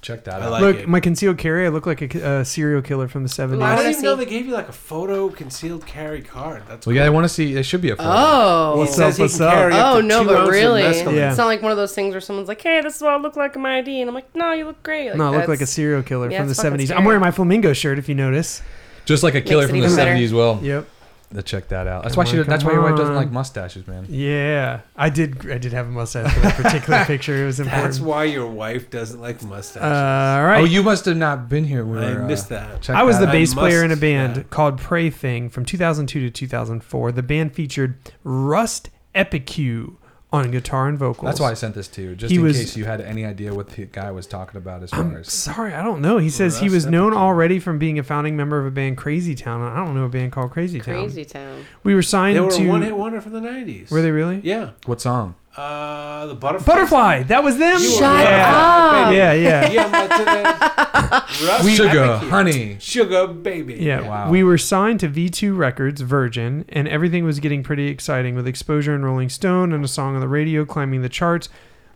Check that I out. like Look, it. my concealed carry. I look like a, a serial killer from the seventies. I didn't even know they gave you like a photo concealed carry card. That's well, cool. yeah, I want to see. It should be a photo. Oh. What's up, what's up? carry up Oh no, but really. Yeah. it's not like one of those things where someone's like, "Hey, this is what I look like in my ID," and I'm like, "No, you look great." Like, no, I look like a serial killer Yeah, from the it's fucking seventies. I'm wearing my flamingo shirt. If you notice. Just like a killer it from the even better. '70s. Will. Yep. Uh, Check that out. That's Come why she. on, That's why your wife doesn't like mustaches, man. Yeah, I did. I did have a mustache for that particular picture. It was important. That's why your wife doesn't like mustaches. Uh, all right. Oh, you must have not been here. We I were, uh, missed that. check I was that the out. bass I player in a band yeah. called Pray Thing from 2002 to 2004. The band featured Rust Epique on guitar and vocals. That's why I sent this to you, just He in was- case you had any idea what the guy was talking about as far I'm as. sorry, I don't know. He says he Rust was known Epique. already from being a founding member of a band Crazy Town. I don't know a band called Crazy Town. Crazy town. We were signed They were to. a one hit wonder from the 90s. Were they really? Yeah. What song? Uh, the butterfly. Butterfly. That was them. Shut right. up. Yeah, yeah. Yeah, but to the- Rust Sugar, honey. Sugar, baby. Yeah, Wow. we were signed to V2 Records, Virgin, and everything was getting pretty exciting with exposure in Rolling Stone and a song on the radio climbing the charts.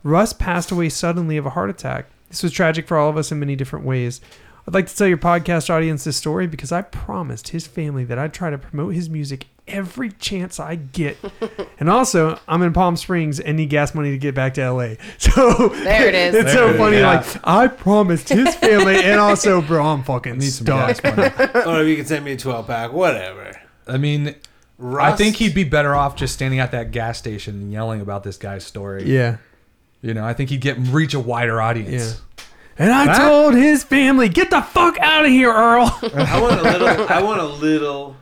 Russ passed away suddenly of a heart attack. This was tragic for all of us in many different ways. I'd like to tell your podcast audience this story because I promised his family that I'd try to promote his music every chance I get. and also, I'm in Palm Springs and need gas money to get back to LA. So There it is. It's There it so is, funny. yeah. Like I promised his family, and also, bro, I'm fucking Need some stuck. gas money. Or if you can send me a 12 pack, whatever. I mean, I think he'd be better off just standing at that gas station and yelling about this guy's story. Yeah. You know, I think he'd get reach a wider audience. Yeah. And I Huh? told his family, "Get the fuck out of here, Earl." I want a little. I want a little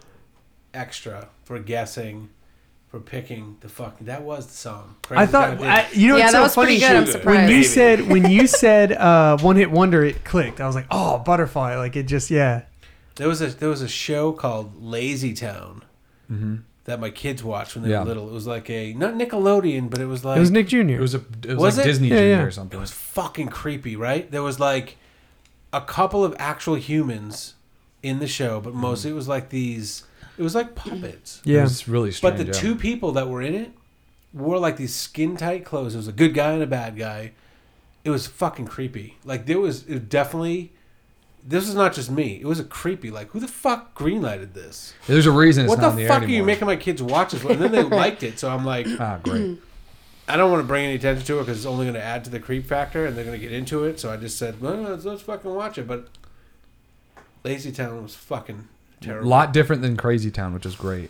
extra for guessing, for picking the fucking. That was the song. I thought, I, you know, yeah, what's that so was funny. pretty good. I'm surprised. When you said when you said uh, one hit wonder, it clicked. I was like, oh, butterfly. Like it just, yeah. there was a there was a show called Lazy Town that my kids watched when they Yeah. were little. It was like a not Nickelodeon, but it was like It was Nick Jr. It was a it was, Was like it? Disney Yeah, Junior yeah. or something. It was fucking creepy, right? There was like a couple of actual humans in the show, but mostly it was like these. It was like puppets. It yeah. was really strange. But the yeah. two people that were in it wore like these skin tight clothes. It was a good guy and a bad guy. It was fucking creepy. Like there was it definitely. This was not just me. It was a creepy. Like who the fuck greenlighted this? There's a reason it's what not the in the fuck air are you making my kids watch this? And then they liked it, so I'm like, Ah, great. I don't want to bring any attention to it because it's only going to add to the creep factor, and they're going to get into it. So I just said, well, let's, let's fucking watch it. But Lazy Town was fucking A lot different than Crazy Town, which is great.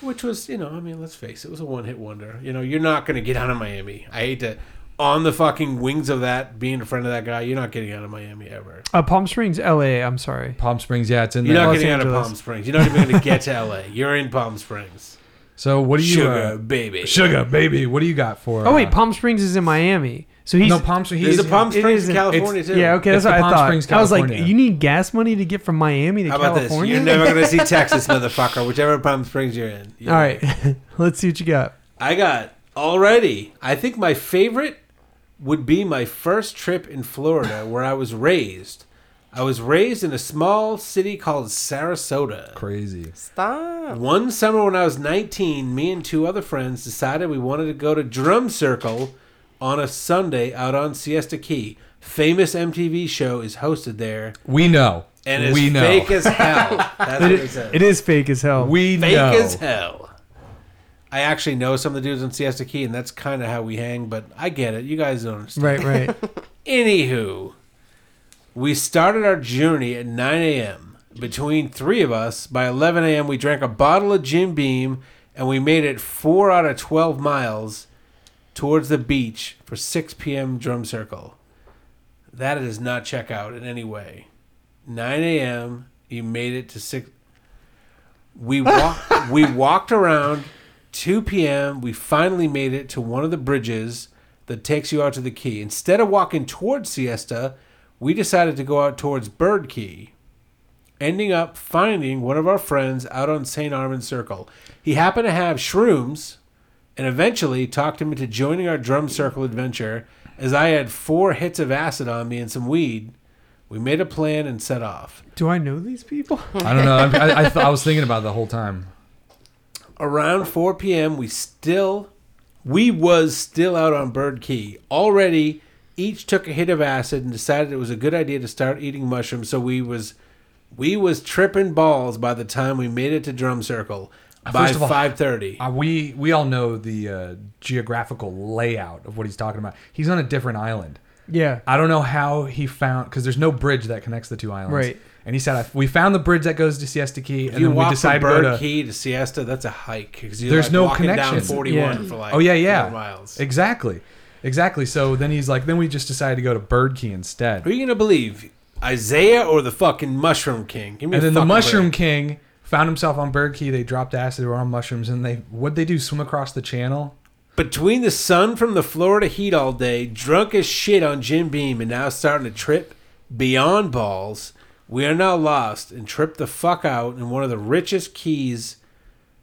Which was, you know, I mean, let's face it, it was a one hit wonder. You know, you're not going to get out of Miami. I hate to, on the fucking wings of that, being a friend of that guy, you're not getting out of Miami ever. Uh, Palm Springs, L.A. I'm sorry. Palm Springs, yeah, it's in You're there. not Los getting out of Palm Springs. You're not even going to get to LA. You're in Palm Springs. So what do you Sugar, uh, baby. sugar baby? What do you got for? Oh wait, uh, Palm Springs is in Miami. So he's no Palm Springs. He's- a Palm it Springs in in- California, too. yeah. Okay, that's It's the what I Palm thought. Springs, I was like, California. you need gas money to get from Miami to How about this? California. You're never going to see Texas, motherfucker, whichever Palm Springs you're in. All right, let's see what you got. I got already. I think my favorite would be my first trip in Florida where I was raised. I was raised in a small city called Sarasota. Crazy. Stop. One summer when I was 19, me and two other friends decided we wanted to go to Drum Circle on a Sunday out on Siesta Key. Famous MTV show is hosted there We know. and is we know. fake as hell. That's what It, it says. it is fake as hell. we know fake know. as hell. I actually know some of the dudes on Siesta Key, and that's kind of how we hang. But I get it. You guys don't understand. right, right. Anywho, we started our journey at 9 a.m. Between three of us, by 11 a.m., we drank a bottle of Jim Beam, and we made it four out of 12 miles towards the beach for 6 p.m. drum circle. That does not check out in any way. 9 a.m. You made it to six. We walked. we walked around. 2 p.m. We finally made it to one of the bridges that takes you out to the key. Instead of walking towards Siesta, we decided to go out towards Bird Key, ending up finding one of our friends out on St. Armand Circle. He happened to have shrooms, and eventually talked him into joining our drum circle adventure. As I had four hits of acid on me and some weed, we made a plan and set off. Do I know these people? I don't know. I, I, I, th- I was thinking about it the whole time. around 4 p.m. we still we was still out on Bird Key already each took a hit of acid and decided it was a good idea to start eating mushrooms. So we was we was tripping balls by the time we made it to drum circle by First of five thirty. Uh, we we all know the uh, geographical layout of what he's talking about. He's on a different island. Yeah. I don't know how he found because there's no bridge that connects the two islands. Right. And he said I, we found the bridge that goes to Siesta Key, If and you then we walk decided from to Bird go to. Key to Siesta, that's a hike. 'cause you're There's like no walking down connection. 41 Yeah. for like oh yeah, yeah, four miles. exactly, exactly. So then he's like, then we just decided to go to Bird Key instead. Who are you gonna believe, Isaiah or the fucking Mushroom King? Give me And a then the Mushroom break. King found himself on Bird Key. They dropped acid, were on mushrooms, and they what they do? Swim across the channel. Between the sun from the Florida heat all day, drunk as shit on Jim Beam, and now starting to trip beyond balls, we are now lost and tripped the fuck out in one of the richest keys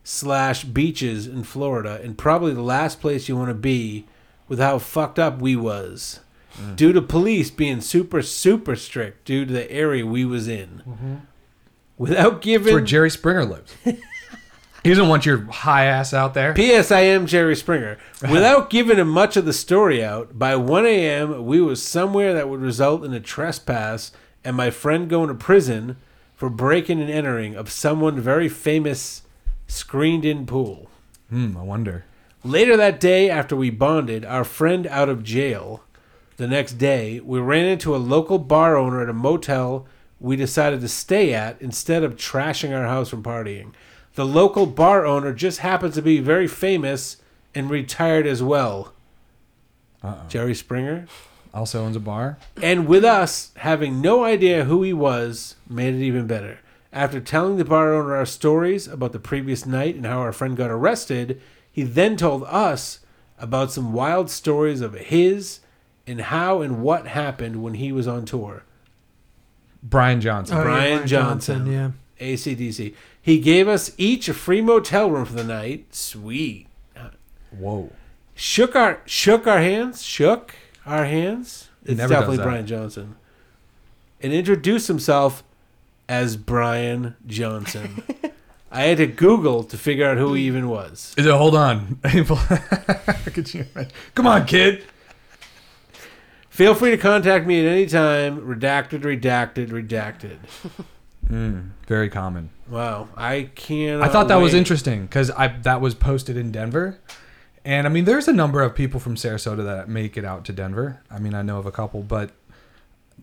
slash beaches in Florida, and probably the last place you want to be with how fucked up we was. Mm. Due to police being super, super strict due to the area we was in. Mm-hmm. Without giving where Jerry Springer lives. he doesn't want your high ass out there. P.S. I am Jerry Springer. Without giving him much of the story out, by 1 a.m. we was somewhere that would result in a trespass and my friend going to prison for breaking and entering of someone very famous screened-in pool. Hmm, I wonder. Later that day, after we bonded, our friend out of jail, the next day, we ran into a local bar owner at a motel we decided to stay at instead of trashing our house from partying. The local bar owner just happens to be very famous and retired as well. Uh-uh. Jerry Springer. Also owns a bar. And with us having no idea who he was, made it even better. After telling the bar owner our stories about the previous night and how our friend got arrested, he then told us about some wild stories of his and how and what happened when he was on tour. Brian Johnson. Oh, yeah, Brian Johnson. Yeah. ACDC. He gave us each a free motel room for the night. Sweet. Uh, Whoa. Shook our shook our hands. Shook our hands. It's never definitely. Brian Johnson. And introduced himself as Brian Johnson. I had to Google to figure out who he even was. Is it? Hold on. Could you? Come on, kid. Feel free to contact me at any time. Redacted, redacted, redacted. Very common. Wow, I can't. I thought that was interesting because I that was posted in Denver, and I mean, there's a number of people from Sarasota that make it out to Denver. I mean, I know of a couple, but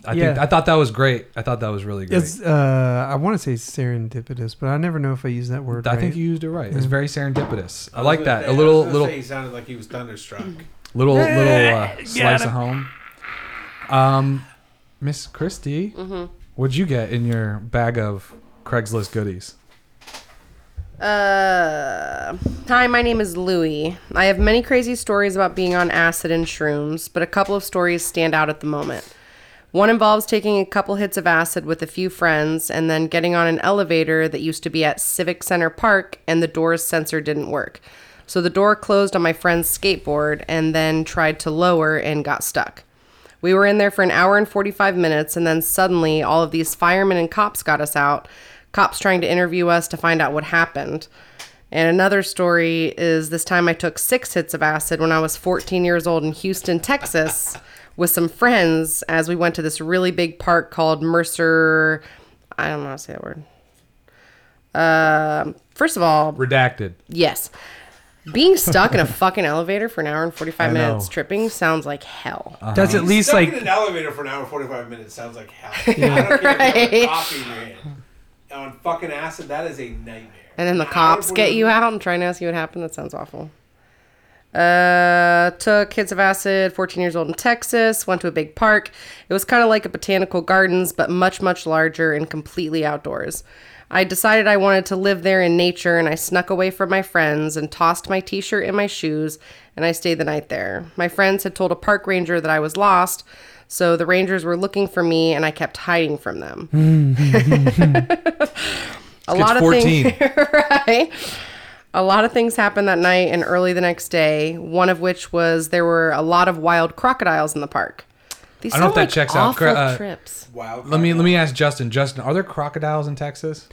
I think I thought that was great. I thought that was really great. It's uh, I want to say serendipitous, but I never know if I use that word. I right. think you used it right. It's very serendipitous. I like that. A little little He sounded like he was thunderstruck. little little uh, slice of home. Um, Miss Christie, what'd you get in your bag of Craigslist goodies? Uh, hi, my name is Louie. I have many crazy stories about being on acid and shrooms, but a couple of stories stand out at the moment. One involves taking a couple hits of acid with a few friends and then getting on an elevator that used to be at Civic Center Park and the door's sensor didn't work. So the door closed on my friend's skateboard and then tried to lower and got stuck. We were in there for an hour and 45 minutes, and then suddenly all of these firemen and cops got us out. Cops trying to interview us to find out what happened. And another story is this time I took six hits of acid when I was 14 years old in Houston, Texas, with some friends as we went to this really big park called Mercer. I don't know how to say that word. Um, first of all, Redacted. yes. Being stuck in a fucking elevator for an hour and 45 I know. minutes tripping sounds like hell. That's at least Stuck like in an elevator for an hour and 45 minutes sounds like hell. I don't care if you have Right. coffee in your hand. On fucking acid, that is a nightmare. And then the An hour cops get 45 you out and try and ask you what happened. That sounds awful. Uh, took hits of acid, 14 years old in Texas, went to a big park. It was kind of like a botanical gardens, but much, much larger and completely outdoors. I decided I wanted to live there in nature and I snuck away from my friends and tossed my t shirt and my shoes and I stayed the night there. My friends had told a park ranger that I was lost, so the rangers were looking for me and I kept hiding from them. a lot of 14. things, right? A lot of things happened that night and early the next day. One of which was there were a lot of wild crocodiles in the park. These I don't know sound if that like checks out. awful Cra- uh, trips. Wild Let me let me ask Justin. Justin, are there crocodiles in Texas?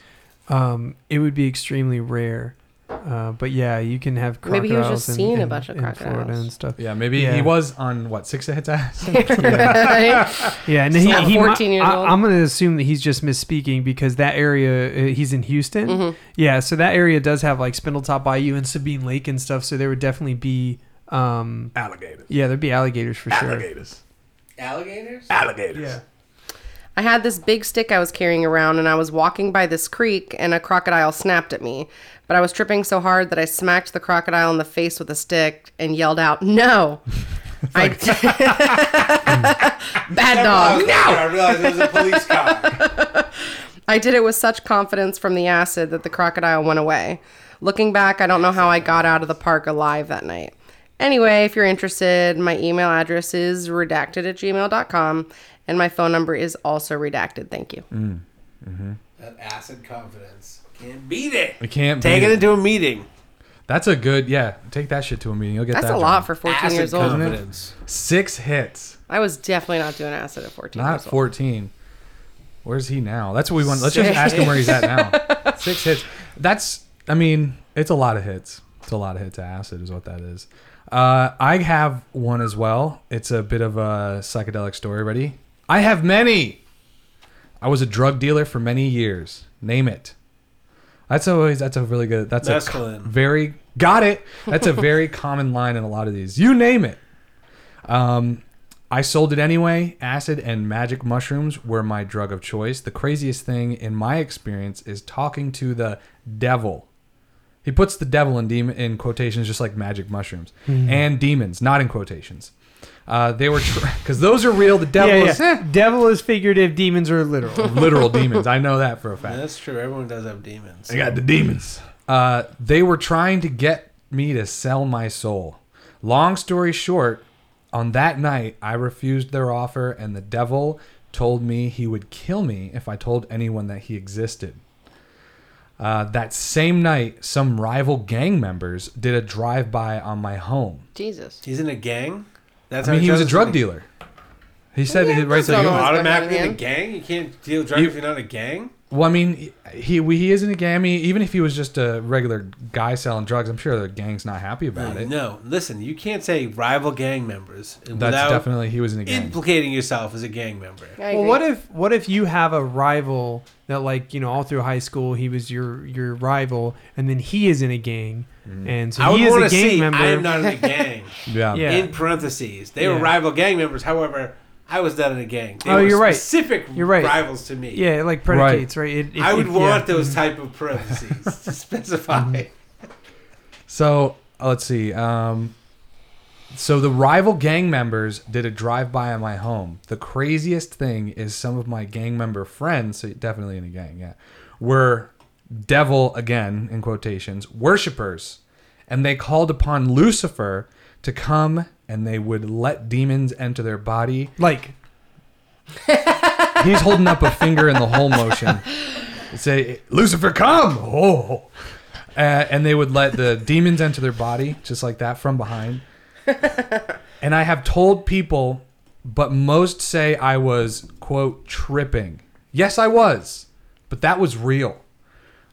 Um, it would be extremely rare. Uh, but yeah, you can have crocodiles Maybe he was just in, seeing a bunch of in Florida crocodiles. and stuff. Yeah, maybe Yeah. he was on what six hits ass. Right? Yeah, and he, Not he 14 years I, old. I'm going to assume that he's just misspeaking because that area uh, he's in Houston. Mm-hmm. Yeah, so that area does have like Spindletop Bayou and Sabine Lake and stuff. So there would definitely be, um, Alligators. yeah, there'd be alligators for sure. Alligators. Alligators? Alligators. Yeah. I had this big stick I was carrying around, and I was walking by this creek, and a crocodile snapped at me. But I was tripping so hard that I smacked the crocodile in the face with a stick and yelled out, "No!" I bad dog. No! I realized it was a police car. I did it with such confidence from the acid that the crocodile went away. Looking back, I don't know how I got out of the park alive that night. Anyway, if you're interested, my email address is redacted at gmail.com and my phone number is also redacted. Thank you. that acid confidence. Can't beat it. We can't Take beat it it. into a meeting. That's a good yeah. Take that shit to a meeting. You'll get That's that. a lot done. for 14 acid years old. confidence. six hits. I was definitely not doing acid at 14 Not years old. 14. Where's he now? That's what we want. Let's just ask him where he's at now. Six hits. That's. I mean, it's a lot of hits. It's a lot of hits of acid, is what that is. Uh, I have one as well. It's a bit of a psychedelic story. Ready? I have many. I was a drug dealer for many years. Name it. That's always. That's a really good. That's a very got it. That's a very common line in a lot of these. You name it. Um, I sold it anyway. Acid and magic mushrooms were my drug of choice. The craziest thing in my experience is talking to the devil. He puts the devil in demon in quotations, just like magic mushrooms, and demons, not in quotations. Uh, they were because those are real. The devil Yeah, is yeah. Devil is figurative, demons are literal. literal demons. I know that for a fact. That's true. Everyone does have demons. I got the demons. Uh, they were trying to get me to sell my soul. Long story short, on that night, I refused their offer, and the devil told me he would kill me if I told anyone that he existed. Uh, that same night, some rival gang members did a drive-by on my home. Jesus. He's in a gang? That's I mean, he was a does it? drug dealer. He said it right that's there. not you- always- Automatically in a gang? You can't deal drugs You- if you're not in a gang? Well, I mean, he he is in a gang. I mean, even if he was just a regular guy selling drugs, I'm sure the gang's not happy about it. No, listen, you can't say rival gang members That's definitely he was in a gang. implicating yourself as a gang member. Well, what if what if you have a rival that like you know all through high school he was your your rival and then he is in a gang and so I would he is want a to gang see member. I am not in a gang. yeah. Yeah. In parentheses, they were Yeah. rival gang members. However, I was not in a gang. They Oh, were you're right. Specific You're right. rivals to me. yeah, it like predicates right. It, it- I would it- want yeah. those type of parentheses to specify. So uh, let's see. Um, so the rival gang members did a drive-by on my home. The craziest thing is some of my gang member friends, so definitely in a gang, yeah, were devil again in quotations worshippers, and they called upon Lucifer to come, and they would let demons enter their body. like He's holding up a finger in the whole motion. Say, Lucifer, come! Oh, uh, and they would let the demons enter their body just like that from behind. And I have told people, but most say I was quote tripping. Yes, I was, but that was real.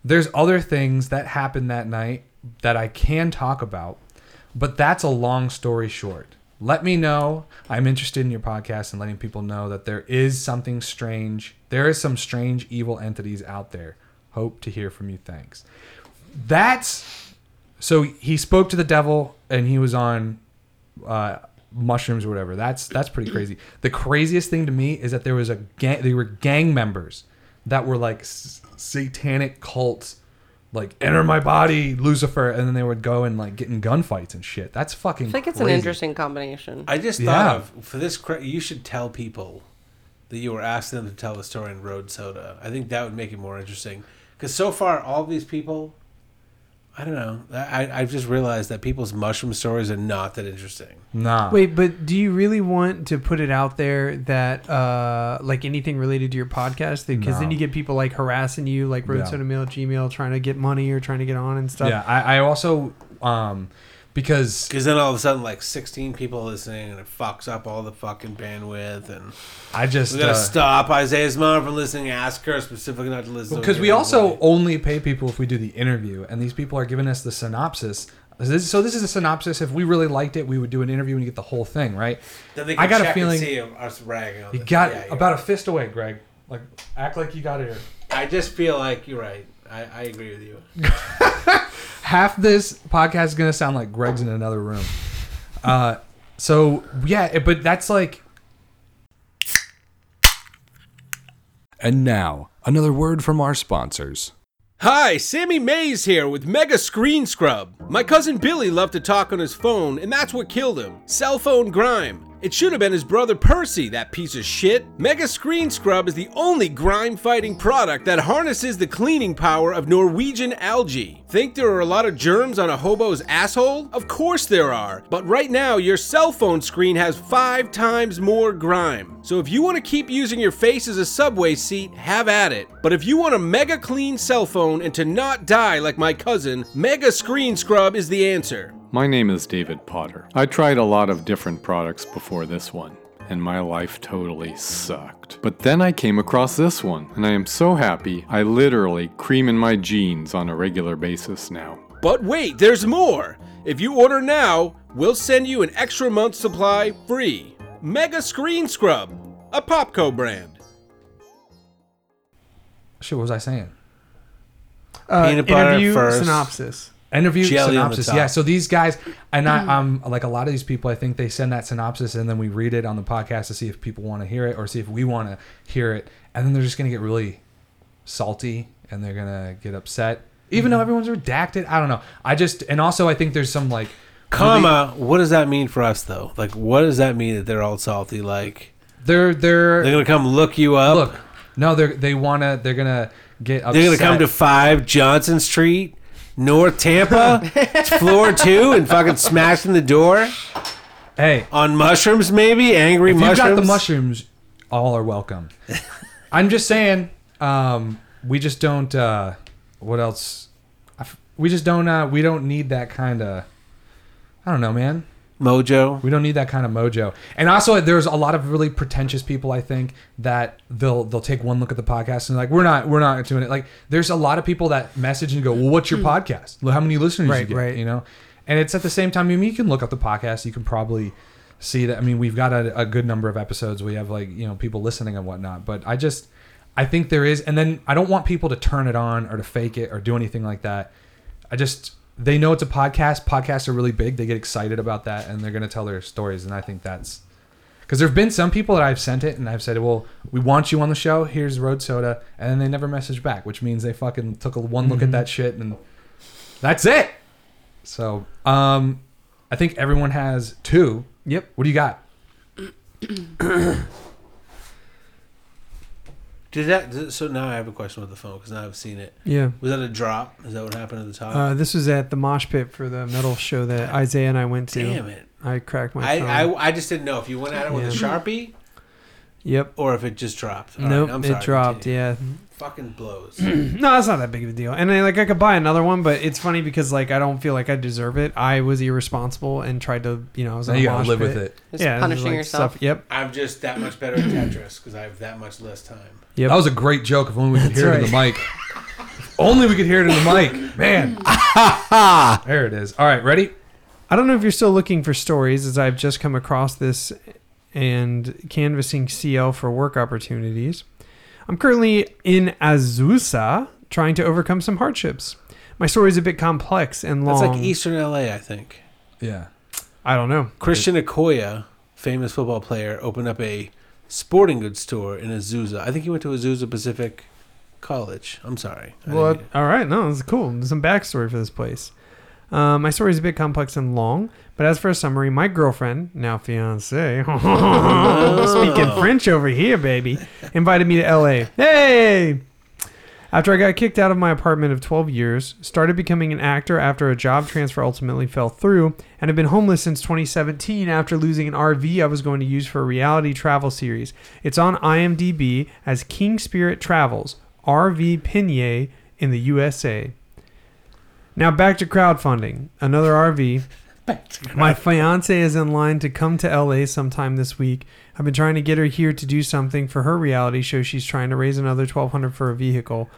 There's other things that happened that night that I can talk about, but that's a long story short. Let me know. I'm interested in your podcast and letting people know that there is something strange. There is some strange evil entities out there. Hope to hear from you. Thanks. That's so he spoke to the devil and he was on uh, mushrooms or whatever. That's that's pretty crazy. The craziest thing to me is that there was a gang. They were gang members that were like s- satanic cults, like enter my body, Lucifer, and then they would go and like get in gunfights and shit. That's fucking. I think it's an crazy. interesting combination. I just Yeah. thought of for this. cra- You should tell people that you were asking them to tell the story in Road Soda. I think that would make it more interesting. Because so far, all these people, I don't know. I I've just realized that people's mushroom stories are not that interesting. Nah. wait, but do you really want to put it out there that uh like anything related to your podcast? Because then you get people like harassing you, like Road Yeah. Soda Mail, Gmail, trying to get money or trying to get on and stuff. Yeah, I, I also um because Because then all of a sudden, like 16 people listening, and it fucks up all the fucking bandwidth. And I just we gotta uh, stop Isaiah's mom from listening. Ask her specifically not to listen. because we also only pay people if we do the interview, and these people are giving us the synopsis. This, so this is a synopsis. If we really liked it, we would do an interview and get the whole thing, right? Then they I got a feeling- us ragging on You got Yeah, about right. a fist away, Greg. Like act like you got it here. I just feel like you're right. I, I agree with you. half this podcast is gonna sound like Greg's in another room. Uh, so yeah, it- but that's like And now, another word from our sponsors. Hi, Sammy Mays here with Mega Screen Scrub. My cousin Billy loved to talk on his phone, and that's what killed him cell phone grime. It should have been his brother Percy, that piece of shit. Mega Screen Scrub is the only grime fighting product that harnesses the cleaning power of Norwegian algae. Think there are a lot of germs on a hobo's asshole? Of course there are, but right now your cell phone screen has five times more grime. So if you want to keep using your face as a subway seat, have at it. But if you want a mega clean cell phone and to not die like my cousin, Mega Screen Scrub is the answer. My name is David Potter. I tried a lot of different products before this one, and my life totally sucked. But then I came across this one, and I am so happy I literally cream in my jeans on a regular basis now. But wait, there's more! If you order now, we'll send you an extra month supply free. Mega Screen Scrub, a Popco brand. shit. What was I saying? Uh, Peanut butter interview first. synopsis. Interview Jelly synopsis. Yeah. So these guys, and I, I'm like a lot of these people. I think they send that synopsis, and then we read it on the podcast to see if people want to hear it or see if we want to hear it, and then they're just gonna get really salty and they're gonna get upset, even though hmm. everyone's redacted. I don't know. I just and also I think there's some like Comma, what does that mean for us though? Like, what does that mean that they're all salty? Like, they're they're they're gonna come look you up? look. No, they're they wanna they're gonna get upset. They're gonna come to five Johnson Street, North Tampa, floor two, and fucking smashing the door hey. on mushrooms, maybe angry If you've mushrooms. got the mushrooms, all are welcome. I'm just saying, um, we just don't. Uh, what else? I f- We just don't. Uh, we don't need that kind of. I don't know, man. Mojo. We don't need that kind of mojo. And also, there's a lot of really pretentious people. I think that they'll they'll take one look at the podcast and like we're not we're not doing it. Like there's a lot of people that message and go, well, what's your hmm. podcast? How many listeners Right, you get? right. You know, and it's at the same time. I mean, you can look up the podcast. You can probably see that. I mean, we've got a, a good number of episodes. We have like you know people listening and whatnot. But I just I think there is, and then I don't want people to turn it on or to fake it or do anything like that. I just they know it's a podcast. Podcasts are really big. They get excited about that, and they're going to tell their stories. And I think that's because there have been some people that I've sent it, and I've said, "Well, we want you on the show. Here's Road Soda," and then they never message back, which means they fucking took a one look at that shit, and that's it. So, um, I think everyone has two. Yep. What do you got? Did that? So now I have a question with the phone because now I've seen it. Yeah. Was that a drop? Is that what happened at the top? Uh, this was at the mosh pit for the metal show that Isaiah and I went to. Damn it! I cracked my I, phone. I I just didn't know if you went at it with a Yeah. sharpie yep. or if it just dropped. All right, nope. I'm it dropped. continue. Yeah. Fucking blows. No, that's not that big of a deal. And I, like I could buy another one, but it's funny because like I don't feel like I deserve it. I was irresponsible and tried to, you know, I was Now in a you gotta mosh live pit. with it. Just yeah, this is, punishing like, yourself. Stuff. Yep. I'm just that much better at Tetris because I have that much less time. Yep. That was a great joke. If only we could hear it in the mic. If only we could hear it in the mic, man. there it is. All right, ready? I don't know if you're still looking for stories, as I've just come across this and canvassing CL for work opportunities. I'm currently in Azusa trying to overcome some hardships. My story is a bit complex and long. That's like Eastern LA, I think. Yeah. I don't know. Christian Okoye, famous football player, opened up a sporting goods store in Azusa. I think he went to Azusa Pacific College. I'm sorry. I Well, didn't- all right, no, it's cool. There's some backstory for this place. Um, my story is a bit complex and long, but as for a summary, my girlfriend, now fiance, speaking French over here, baby, invited me to LA. Hey! After I got kicked out of my apartment of 12 years, started becoming an actor after a job transfer ultimately fell through, and have been homeless since 2017 after losing an RV I was going to use for a reality travel series. It's on IMDb as King Spirit Travels, RV Pinier in the USA. Now back to crowdfunding. Another RV. My fiance is in line to come to LA sometime this week. I've been trying to get her here to do something for her reality show. She's trying to raise another twelve hundred for a vehicle.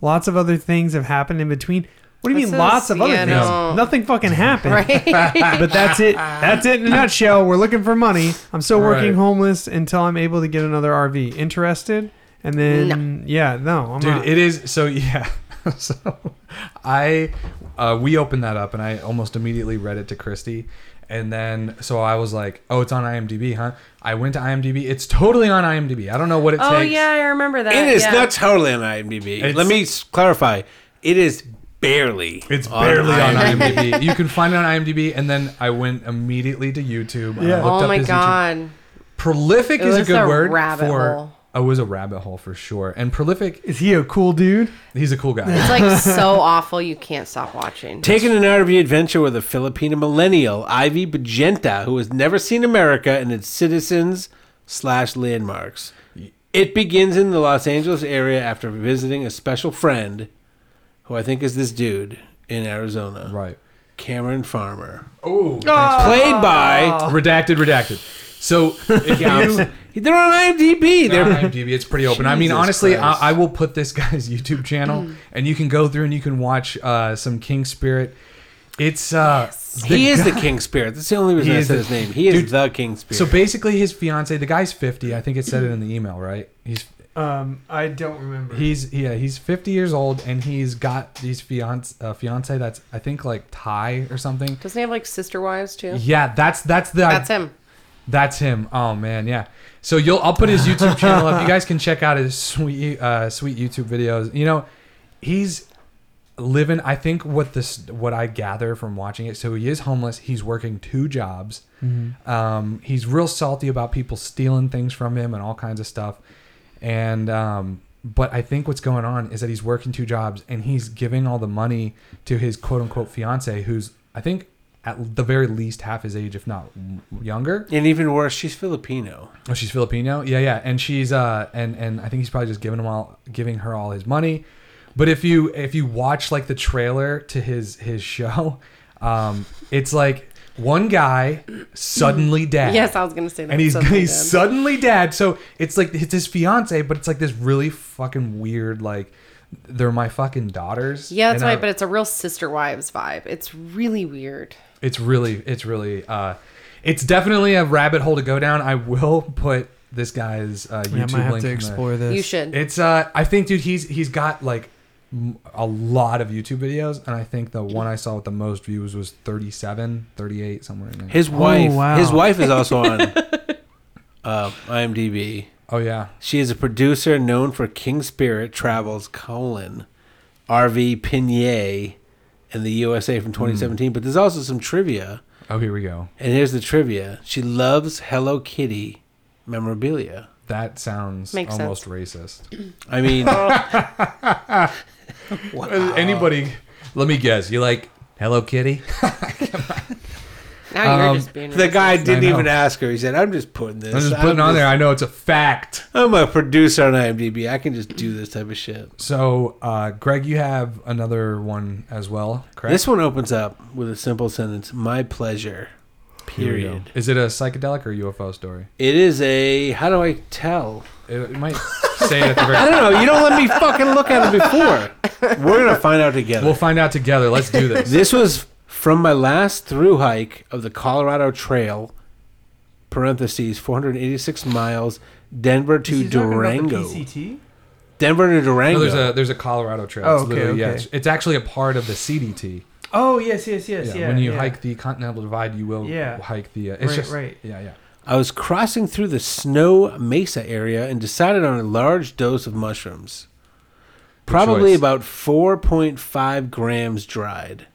Lots of other things have happened in between. What do you This mean? Lots of other things. no. Nothing fucking happened. Right? but that's it. That's it in a nutshell. We're looking for money. I'm still working Right. homeless until I'm able to get another RV. Interested? And then yeah, no, I'm dude not. it is so yeah so i uh, we opened that up and i almost immediately read it to christy and then so i was like oh it's on imdb huh i went to imdb it's totally on imdb i don't know what it takes. oh takes yeah, I remember that. It is yeah. not totally on IMDb. It's- Let me s- clarify. It is barely. it's barely on imdb you can find it on imdb and then i went immediately to youtube and I Yeah. looked Oh up my his YouTube- god. prolific It is a was good a word rabbit for hole. Oh, it was a rabbit hole for sure and prolific is he a cool dude? he's a cool guy It's like so awful you can't stop watching. Taking an RV adventure with a Filipino millennial, Ivy Bagenta, who has never seen America and its citizens slash landmarks. It begins in the Los Angeles area after visiting a special friend, who I think is this dude in Arizona, right Cameron Farmer, oh played by. redacted redacted so if you They're on IMDb. They're They're on IMDb. It's pretty open. I mean, Jesus honestly, Christ. I, I will put this guy's YouTube channel, Mm. and you can go through and you can watch uh, some King Spirit. It's uh, the he is guy- the King Spirit. That's the only reason He I is said the- his name. He is the King Spirit. So basically, his fiance, the guy's fifty. I think it said it in the email, right? He's Um, I don't remember. he's yeah he's fifty years old, and he's got these fiance uh, fiance that's I think like Thai or something. Doesn't he have like sister wives too? Yeah, that's that's the That's him. That's him. Oh man, yeah. So you'll I'll put his YouTube channel up. You guys can check out his sweet uh sweet YouTube videos. You know, he's living I think what this what I gather from watching it. So he is homeless. He's working two jobs. Um he's real salty about people stealing things from him and all kinds of stuff. And um but I think what's going on is that he's working two jobs and he's giving all the money to his quote unquote fiance who's I think at the very least half his age if not younger. and even worse, she's Filipino. Oh, she's Filipino. Yeah, yeah, and she's uh, and and I think he's probably just giving him all, giving her all his money. But if you if you watch like the trailer to his his show, um, it's like one guy suddenly dad. Yes, I was gonna say that. and he's Suddenly he's dead. suddenly dad. So it's like it's his fiance, but it's like this really fucking weird like they're my fucking daughters. Yeah, that's And I- right, but it's a real sister wives vibe. It's really weird. It's really it's really uh it's definitely a rabbit hole to go down i will put this guy's uh Yeah, I youtube might have link to in the- explore this. You should. it's uh i think dude he's he's got like m- a lot of youtube videos and i think the one i saw with the most views was 37 38 somewhere in there His wife. wow. His wife is also on uh, IMDb. oh yeah She is a producer known for King Spirit Travels colon RV Pinier in the USA from hmm. 2017. But there's also some trivia. oh here we go. And here's the trivia: She loves Hello Kitty memorabilia. that sounds Makes almost racist. I mean, oh. anybody let me guess. You like hello kitty now you're Um, just being the guy didn't know. even ask her. He said, "I'm just putting this. i'm just putting on just- there i know it's a fact I'm a producer on IMDb. I can just do this type of shit." so uh greg you have another one as well correct This one opens up with a simple sentence: "My pleasure." Here we go. Period. Is it a psychedelic or UFO story? It is a. How do I tell? It, it might say it at the very. I don't know. You don't let me fucking look at it before. We're gonna find out together. We'll find out together. Let's do this. This was from my last through hike of the Colorado Trail. Parentheses 486 miles, Denver to Is he talking about the Durango. PCT? Denver to Durango. No, there's a there's a Colorado trail. Oh, It's okay, literally- yeah, okay. it's, it's actually a part of the CDT. Oh yes, yes, yes, Yeah, yeah. when you yeah. hike the Continental Divide, you will Yeah. hike the. Uh, it's Right, just right. Yeah, yeah. I was crossing through the Snow Mesa area and decided on a large dose of mushrooms. Probably choice. about 4.5 grams dried.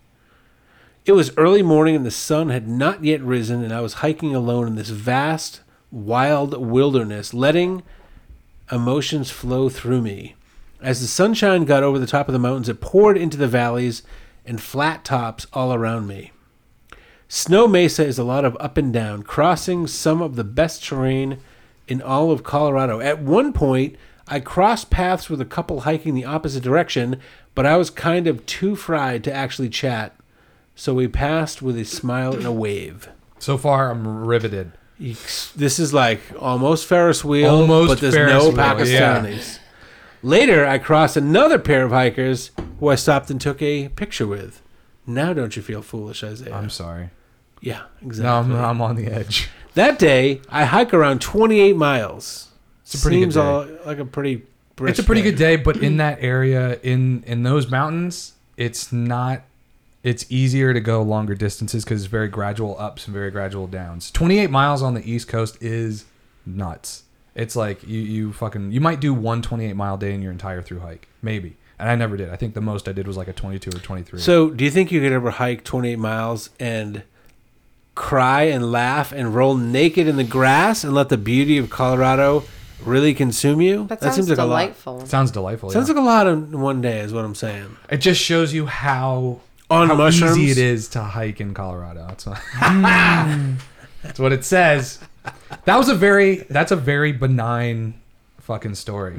It was early morning and the sun had not yet risen, and I was hiking alone in this vast, wild wilderness, letting emotions flow through me. As the sunshine got over the top of the mountains, it poured into the valleys and flat tops all around me. Snow Mesa is a lot of up and down, crossing some of the best terrain in all of Colorado. At one point, I crossed paths with a couple hiking the opposite direction, but I was kind of too fried to actually chat. So we passed with a smile and a wave. So far, I'm riveted. This is like almost Ferris wheel, Almost but there's Ferris no wheel, yeah. Pakistanis. Later, I crossed another pair of hikers who I stopped and took a picture with. Now, don't you feel foolish, Isaiah? I'm sorry. yeah, No, exactly. I'm, I'm on the edge. That day, I hike around 28 miles. It's a pretty good Seems day. all like a pretty. It's a pretty good day, but in that area, in in those mountains, it's not. It's easier to go longer distances because it's very gradual ups and very gradual downs. 28 miles on the East Coast is nuts. It's like you you fucking you might do one 28 mile day in your entire through hike, maybe. And I never did. I think the most I did was like a 22 or 23. So, do you think you could ever hike 28 miles and cry and laugh and roll naked in the grass and let the beauty of Colorado really consume you? That sounds seems like delightful. sounds delightful. Sounds yeah. like a lot in one day, is what I'm saying. it just shows you how On how mushrooms, easy it is to hike in Colorado. That's what, that's what it says. That was a very that's a very benign fucking story.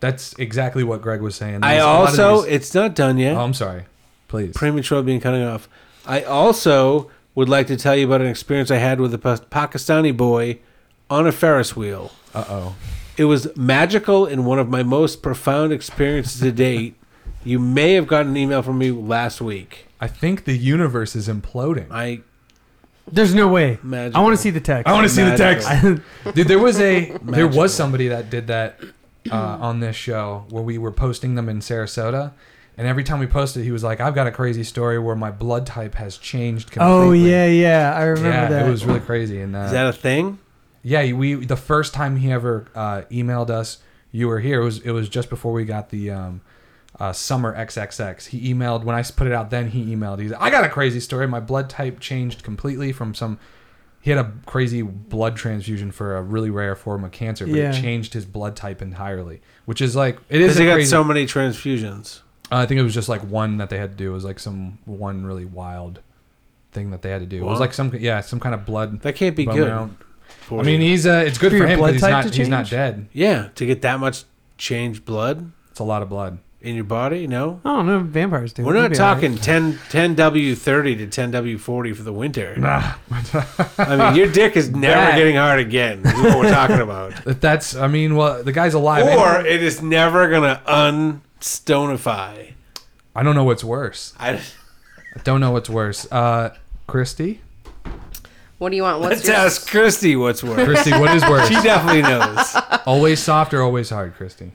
That's exactly what Greg was saying. I There's a lot of also, these- it's not done yet. oh, I'm sorry. Please. premature being cutting off. I also would like to tell you about an experience I had with a Pa- Pakistani boy on a Ferris wheel. Uh oh. It was magical and one of my most profound experiences to date. You may have gotten an email from me last week. I think the universe is imploding. I There's no way. Magical. I want to see the text. I want to see the text. Dude, there was a there Magical. was somebody that did that uh, on this show where we were posting them in Sarasota, and every time we posted, he was like, "I've got a crazy story where my blood type has changed." Completely. oh yeah, yeah. I remember yeah, that. it was really crazy. And uh, is that a thing? yeah, we the first time he ever uh, emailed us, you were here. It was it was just before we got the um, uh, summer XXX. He emailed when I put it out. Then he emailed. He's I got a crazy story. My blood type changed completely from some. He had a crazy blood transfusion for a really rare form of cancer, but Yeah. it changed his blood type entirely, which is like it is they got crazy. so many transfusions. Uh, I think it was just like one that they had to do. It was like some one really wild thing that they had to do. It was like some yeah some kind of blood. That can't be good. for I mean, he's uh, it's good For for, him, blood but he's type not he's not dead. yeah, to get that much changed blood It's a lot of blood. In your body. No, I don't. Vampires do. we're They'll not be all right. talking 10 10 W30 to 10 W40 for the winter. Nah, I mean, your dick is never That- getting hard again. Is what we're talking about. If that's I mean, well, the guy's alive. or and- it is never gonna unstonify. I don't know what's worse. I, I don't know what's worse. Uh, Christy, What do you want? What's let's your ask Christy what's worse. Christy, what is worse? she definitely knows. always soft or always hard, Christy?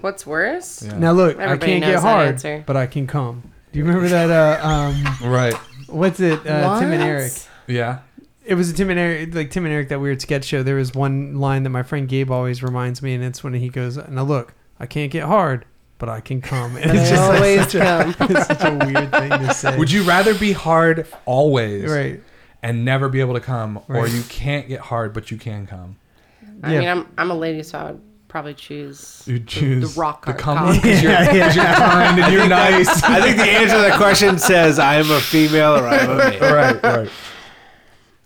What's worse? Yeah. Now look, Everybody I can't knows get that hard, answer. but I can come. Do you remember that? Uh, um, Right. what's it? Uh, Tim and What? Eric. Yeah. It was a Tim and Eric, like Tim and Eric, that weird sketch show. There was one line that my friend Gabe always reminds me, and it's when he goes, "Now look, I can't get hard, but I can come." And But it's I just like always such a, come. it's such a weird thing to say. Would you rather be hard always Right. and never be able to come, or Right. you can't get hard but you can come? I Yeah. mean, I'm I'm a lady, so I would probably choose You the- choose the rock the hard come cock. one because you're, 'cause you're kind and you're nice. I think the answer to that question says I am a female or I am a male. right, right.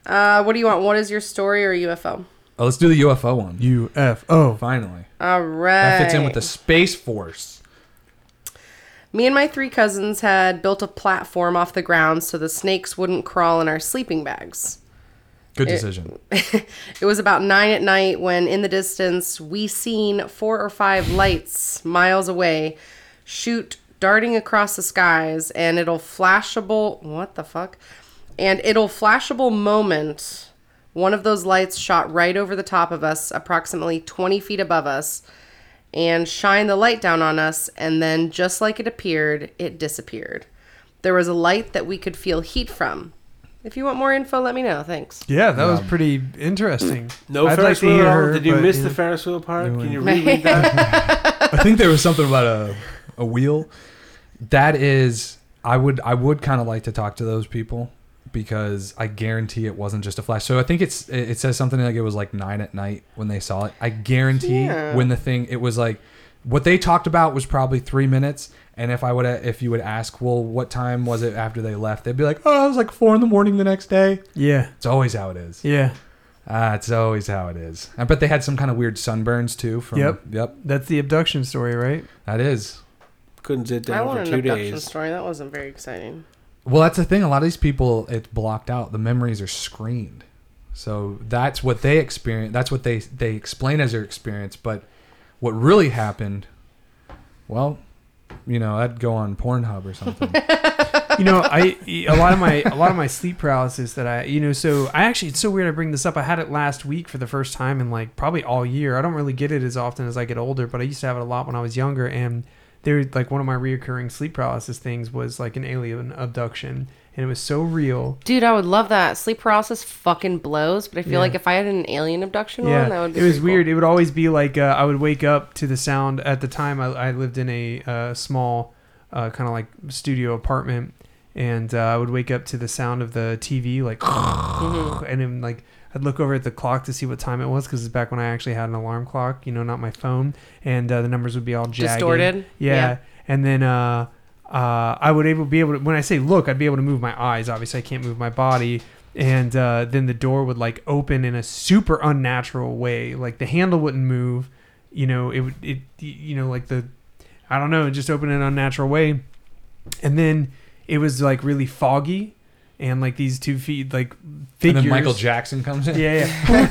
Uh, what do you want? What is your story or UFO? Oh, let's do the UFO one. UFO. Finally, All right. that fits in with the space force. Me and my three cousins had built a platform off the ground so the snakes wouldn't crawl in our sleeping bags. Good It- decision. It was about nine at night when, in the distance, we seen four or five lights miles away shoot darting across the skies, and it'll flashable. What the fuck? And it'll flashable moment. One of those lights shot right over the top of us, approximately 20 feet above us, and shine the light down on us, and then, just like it appeared, it disappeared. There was a light that we could feel heat from. If you want more info, let me know. Thanks. Yeah, that was um, pretty interesting. No I'd Ferris like to wheel hear her, Did you but, miss yeah. the Ferris wheel part? Can you I- reread that? I think there was something about a a wheel. That is, I would I would kind of like to talk to those people because I guarantee it wasn't just a flash. So I think it's it it says something like it was like nine at night when they saw it. I guarantee Yeah. when the thing it was like what they talked about was probably three minutes. And if I would if you would ask, well, what time was it after they left? They'd be like, oh, it was like four in the morning the next day. Yeah, It's always how it is. yeah. Ah, it's always how it is. I bet they had some kind of weird sunburns too. From Yep. Yep. That's the abduction story, right? That is. Couldn't sit down I down want for an two abduction days. story. That wasn't very exciting. Well, that's the thing. A lot of these people, it's blocked out. The memories are screened, so that's what they experience. That's what they they explain as their experience. But what really happened, well, you know, I'd go on Pornhub or something. you know, I a lot of my a lot of my sleep paralysis that I you know so I actually it's so weird I bring this up. I had it last week for the first time in like probably all year. I don't really get it as often as I get older, but I used to have it a lot when I was younger. And there like one of my reoccurring sleep paralysis things was like an alien abduction, and it was so real. Dude, I would love that. Sleep paralysis fucking blows, but I feel Yeah. like if I had an alien abduction one, that would be it was cool. weird. It would always be like uh, I would wake up to the sound. At the time, I, I lived in a uh, small, uh, kind of like studio apartment, and uh, I would wake up to the sound of the TV, like, Mm-hmm. and then like I'd look over at the clock to see what time it was because it's back when I actually had an alarm clock, you know, not my phone, and uh, the numbers would be all jagged. Distorted? Yeah. Yeah. and then. Uh, I would able be able to when I say look, I'd be able to move my eyes. Obviously, I can't move my body, and uh, then the door would like open in a super unnatural way. Like the handle wouldn't move. You know, it would it you know like the I don't know, it just opened in an unnatural way, and then it was like really foggy, and like these two feet like and figures. then Michael Jackson comes in. Yeah, yeah.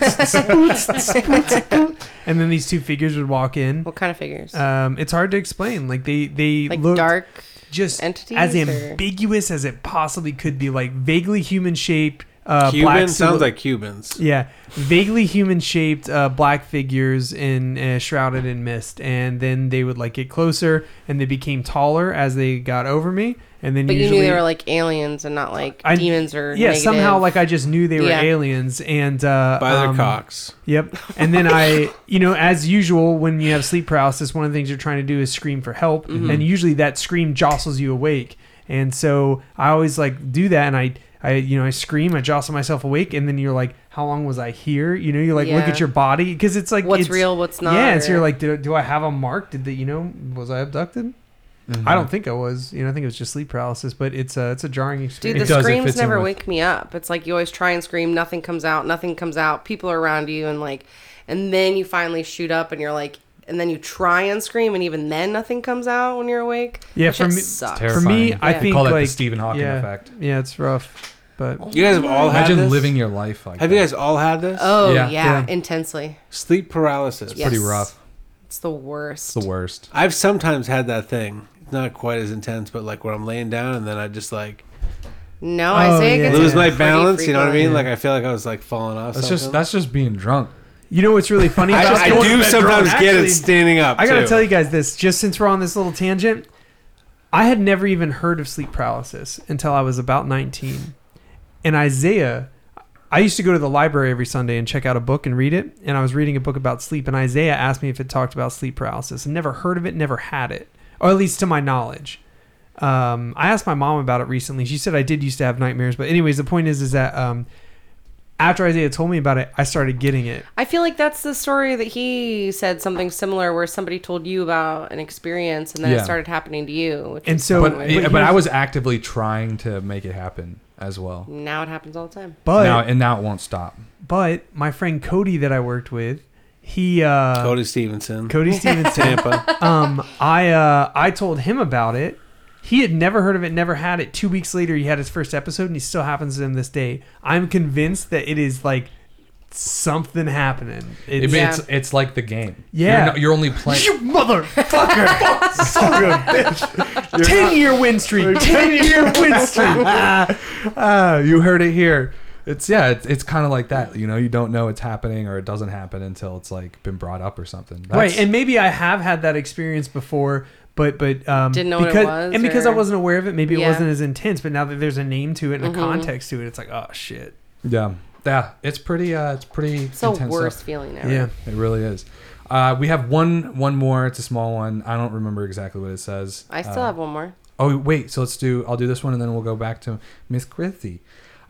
and then these two figures would walk in. What kind of figures? Um, it's hard to explain. Like they they like looked dark just entities as or- ambiguous as it possibly could be, like vaguely human shaped. Uh, Cuban black sounds silhou- like Cubans. yeah, vaguely human shaped uh, black figures in uh, shrouded in mist, and then they would like get closer, and they became taller as they got over me, and then But you usually knew they were like aliens and not like I- demons or yeah negative. somehow like I just knew they were Yeah. aliens, and uh, By their um, cocks. Yep. And then I, you know, as usual, when you have sleep paralysis, one of the things you're trying to do is scream for help, and usually that scream jostles you awake. And so I always like do that, and I, I, you know, I scream, I jostle myself awake, and then you're like, how long was I here? You know, you like look at your body because it's like What's it's- real, what's not, Yeah, and so you're like, do, do I have a mark? Did the, you know, was I abducted? Mm-hmm. I don't think I was. You know, I think it was just sleep paralysis, but it's a it's a jarring experience. Dude, experience. the does, screams fits in never with- wake me up. It's like you always try and scream, nothing comes out, nothing comes out. People are around you, and like, and then you finally shoot up, and you're like, and then you try and scream, and even then nothing comes out when you're awake. Yeah, That for me- sucks. For me, I Yeah. think call that like the Stephen Hawking yeah, effect. Yeah, it's rough, but You guys have all had Imagine this? living your life like Have that. you guys all had this? Oh Yeah. yeah, Yeah. intensely. Sleep paralysis. Yeah. Pretty rough. It's the worst. It's the worst. I've sometimes had that thing. It's not quite as intense, but like where I'm laying down and then I just like No, Oh, Isaiah yeah. gets lose my balance. You know what I mean? frequently. Like I feel like I was like falling off. That's something. just that's just being drunk. you know what's really funny I, about I going do sometimes drunk? get it standing up. I gotta too. tell you guys this, just since we're on this little tangent, I had never even heard of sleep paralysis until I was about 19. And Isaiah, I used to go to the library every Sunday and check out a book and read it. And I was reading a book about sleep, and Isaiah asked me if it talked about sleep paralysis. And never heard of it, never had it, or at least to my knowledge. Um, I asked my mom about it recently. She said I did used to have nightmares, but anyways, the point is, is that um, after Isaiah told me about it, I started getting it. I feel like that's the story that he said something similar, where somebody told you about an experience, and then Yeah. it started happening to you. Which And so- But but but, I was actively trying to make it happen as well. now it happens all the time. But now and now it won't stop. But my friend Cody that I worked with, he uh Cody Stevenson, Cody Stevenson. Tampa. um I uh I told him about it. He had never heard of it, never had it. Two weeks later he had his first episode and he still happens to him this day. I'm convinced that it is like something happening. It's, Yeah. It's it's like the game. Yeah. you're, not- you're only playing. You motherfucker! Son of a bitch! Ten year win streak. Ten year win streak. ah, you heard it here. It's yeah, it's, it's kind of like that. You know, you don't know it's happening or it doesn't happen until it's like been brought up or something. That's- right, and maybe I have had that experience before, but but um, Didn't know what it because, was, and because I or- wasn't aware of it, maybe it Yeah. wasn't as intense. But now that there's a name to it and a Mhm. context to it, it's like oh shit. yeah, yeah, it's pretty. Uh, it's pretty. It's the worst stuff. feeling ever. Yeah. It really is. Uh, we have one one more. It's a small one. I don't remember exactly what it says. I still Uh, have one more. Oh wait, so let's do. I'll do this one, and then we'll go back to Miss Chrissy.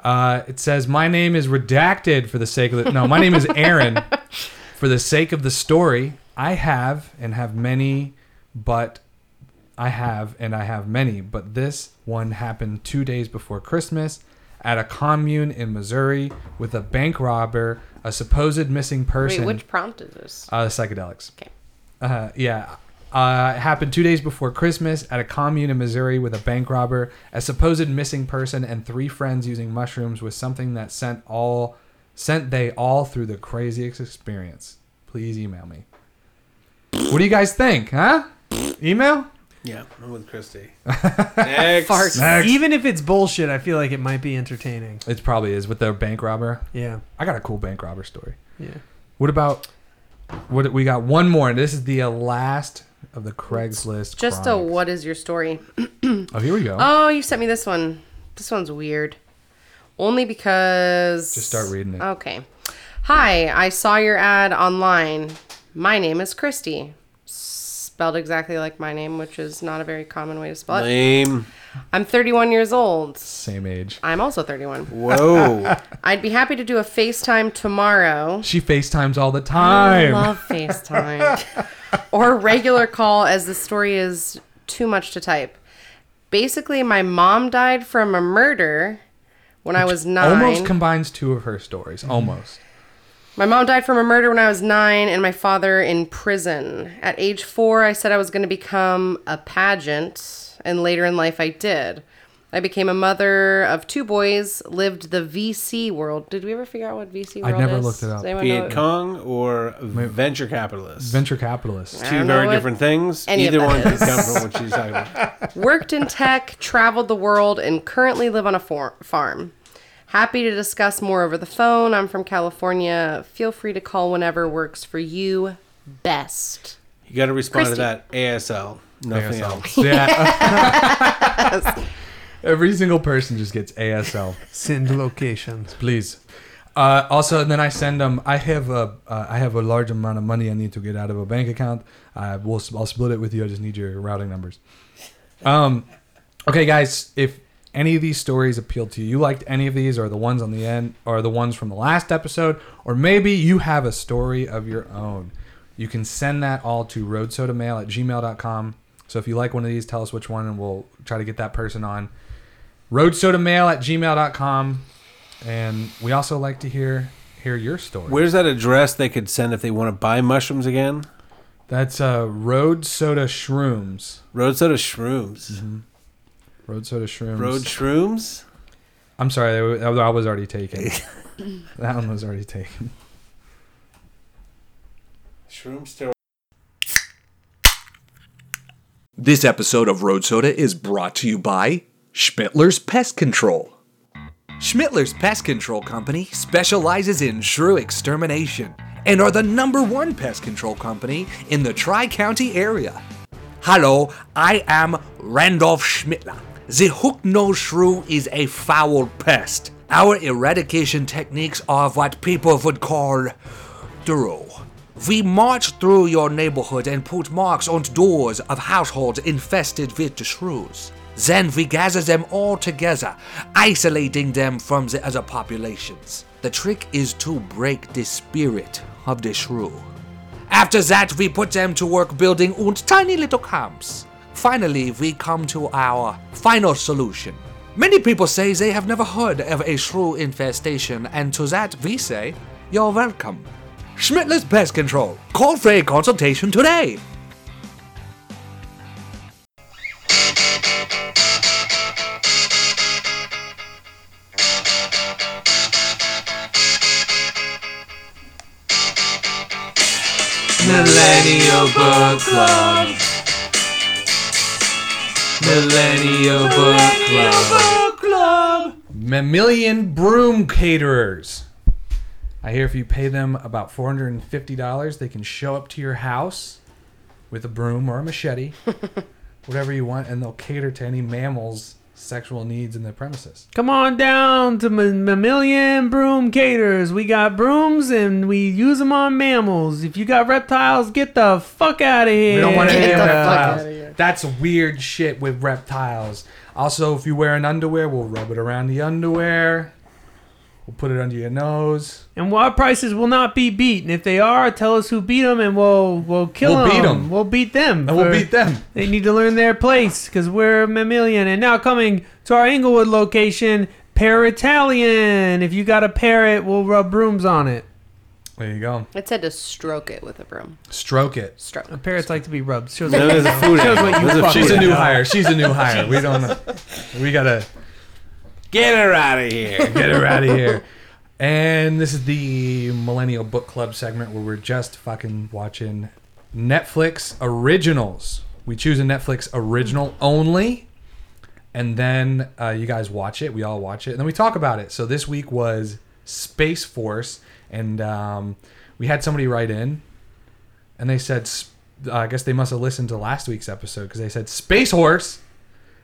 Uh, it says, "My name is redacted for the sake of the." No, my name is Aaron. for the sake of the story, I have and have many, but I have and I have many, but this one happened two days before Christmas at a commune in Missouri with a bank robber, a supposed missing person. Wait, which prompt is this? Uh, psychedelics. Okay. Uh, yeah. Uh, it happened two days before Christmas at a commune in Missouri with a bank robber, a supposed missing person, and three friends using mushrooms was something that sent all sent they all through the craziest experience. Please email me. What do you guys think, huh? Email? Yeah, I'm with Christy. Next. Farts. Next. Even if it's bullshit, I feel like it might be entertaining. It probably is with the bank robber. Yeah. I got a cool bank robber story. Yeah. What about what we got one more and this is the uh, last of the Craigslist Just a chronics. what is your story? Oh, here we go. Oh, you sent me this one. This one's weird. Only because. Just start reading it. Okay. Hi, I saw your ad online. My name is Christy. Spelled exactly like my name, which is not a very common way to spell it. Lame. I'm 31 years old. Same age. I'm also 31. Whoa. I'd be happy to do a FaceTime tomorrow. She FaceTimes all the I time. love FaceTime. or regular call, as the story is too much to type. Basically, my mom died from a murder when I was nine. Almost combines two of her stories. Almost. My mom died from a murder when I was nine, and my father in prison. At age four, I said I was going to become a pageant, and later in life, I did. I became a mother of two boys, lived the VC world. Did we ever figure out what VC was? I never is? looked it up. Does anyone know Viet Cong or venture capitalist? Venture capitalist. Two very different things. any Either that one could is. come from what she's talking about. Worked in tech, traveled the world, and currently live on a for- farm. Happy to discuss more over the phone. I'm from California. Feel free to call whenever works for you best. You got to respond Christy. to that ASL. Nothing ASL. else. Yeah. Every single person just gets ASL. Send locations. Please. Uh, also, and then I send them. I have a uh, I have a large amount of money I need to get out of a bank account. I will I'll split it with you. I just need your routing numbers. Um, okay, guys. If any of these stories appeal to you, you liked any of these, or the ones on the end, or the ones from the last episode, or maybe you have a story of your own, you can send that all to roadsodamail at gmail.com. So if you like one of these, tell us which one, and we'll try to get that person on. Roadsodamail at gmail.com. And we also like to hear hear your story. Where's that address they could send if they want to buy mushrooms again? That's uh, Road Soda Shrooms. Road soda shrooms. Mm-hmm. Road Soda Shrooms. Road shrooms? I'm sorry, that wa- that was already taken. that one was already taken. Shroom store. This episode of Road Soda is brought to you by Schmittler's Pest Control. Schmittler's Pest Control Company specializes in shrew extermination and are the number one pest control company in the Tri County area. Hello, I am Randolph Schmittler. The hook-nosed shrew is a foul pest. Our eradication techniques are what people would call thorough. We march through your neighborhood and put marks on doors of households infested with the shrews. Then we gather them all together, isolating them from the other populations. The trick is to break the spirit of the shrew. After that, we put them to work building und tiny little camps. Finally, we come to our final solution. Many people say they have never heard of a shrew infestation, and to that we say, you're welcome. Schmittler's Pest Control. Call for a consultation today. Millennial Book Club. Millennial Book Club. Mammalian Broom Caterers. I hear if you pay them about $450, they can show up to your house with a broom or a machete, whatever you want, and they'll cater to any mammals' sexual needs in the premises. Come on down to M- Mammalian Broom Caters. We got brooms and we use them on mammals. If you got reptiles, get the fuck out of here. We don't want any Get the fuck reptiles. outta here. That's weird shit with reptiles. Also, if you wear an underwear, we'll rub it around the underwear. We'll put it under your nose. And our prices will not be beat. And if they are, tell us who beat them, and we'll we'll kill We'll them. beat 'em. We'll beat them. And we'll for- beat them. They need to learn their place because we're mammalian. And now coming to our Inglewood location, Parrotalian. If you got a parrot, we'll rub brooms on it. There you go. It said to stroke it with a broom. Stroke it. Stroke. The Parrots like to be rubbed. Shows No, there's a food shows what you fuck She's with. a new hire. She's a new hire. We don't. We gotta Get her out of here. get her out of here. And this is the Millennial Book Club segment where we're just fucking watching Netflix originals. We choose a Netflix original only, and then uh, you guys watch it. We all watch it, and then we talk about it. So this week was Space Force, and um, we had somebody write in, and they said, uh, I guess they must have listened to last week's episode because they said Space Horse.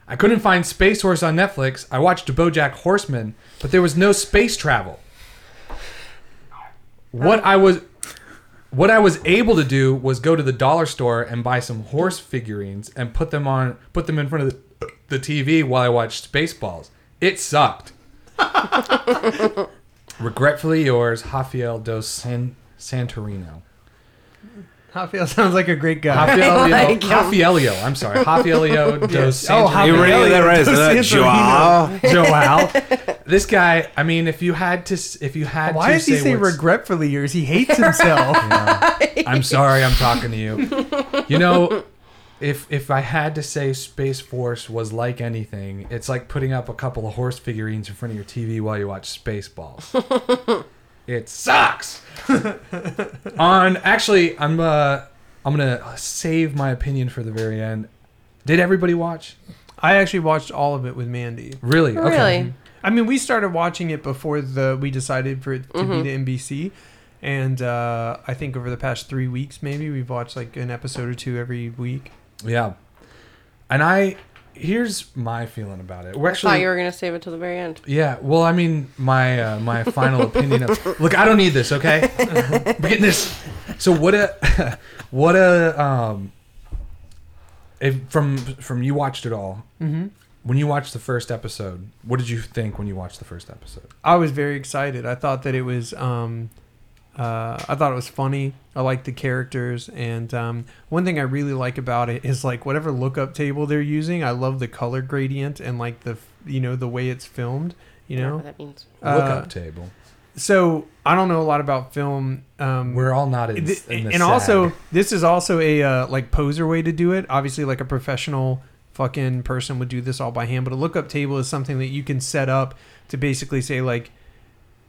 I couldn't find Space Horse on Netflix. I watched BoJack Horseman, but there was no space travel. What I was what I was able to do was go to the dollar store and buy some horse figurines and put them on put them in front of the, the TV while I watched Spaceballs. It sucked. Regretfully yours, Rafael dos San, Santorino. Rafael sounds like a great guy. Rafaelio, like him. Rafaelio, I'm sorry. Rafaelio dos Oh, Santorino. You ready to that right? So that Joao. Joel. This guy, I mean, if you had to, s- if you had Why to does he say what's- regretfully yours? He hates himself. I'm sorry, I'm talking to you. You know, if if I had to say Space Force was like anything, it's like putting up a couple of horse figurines in front of your TV while you watch Spaceballs. it sucks. On actually, I'm uh, I'm gonna save my opinion for the very end. Did everybody watch? I actually watched all of it with Mandy. Really? Really? I mean, we started watching it before the we decided for it to be the MBC, and uh, I think over the past three weeks, maybe we've watched like an episode or two every week. Yeah. And I here's my feeling about it. We're I actually thought you were gonna save it till the very end. Yeah, well, I mean, my uh, my final opinion of look, I don't need this, okay? We're getting this. So what a what a um, if from from you watched it all. Mm-hmm. When you watched the first episode, what did you think when you watched the first episode? I was very excited. I thought that it was. Um, uh, I thought it was funny. I liked the characters, and um, one thing I really like about it is like whatever lookup table they're using. I love the color gradient and like the you know the way it's filmed. You know, Whatever that means. Uh, Lookup table. so I don't know a lot about film. Um, We're all not in, Th- in the and also this is also a uh, like poser way to do it obviously like a professional fucking person would do this all by hand but a lookup table is something that you can set up to basically say like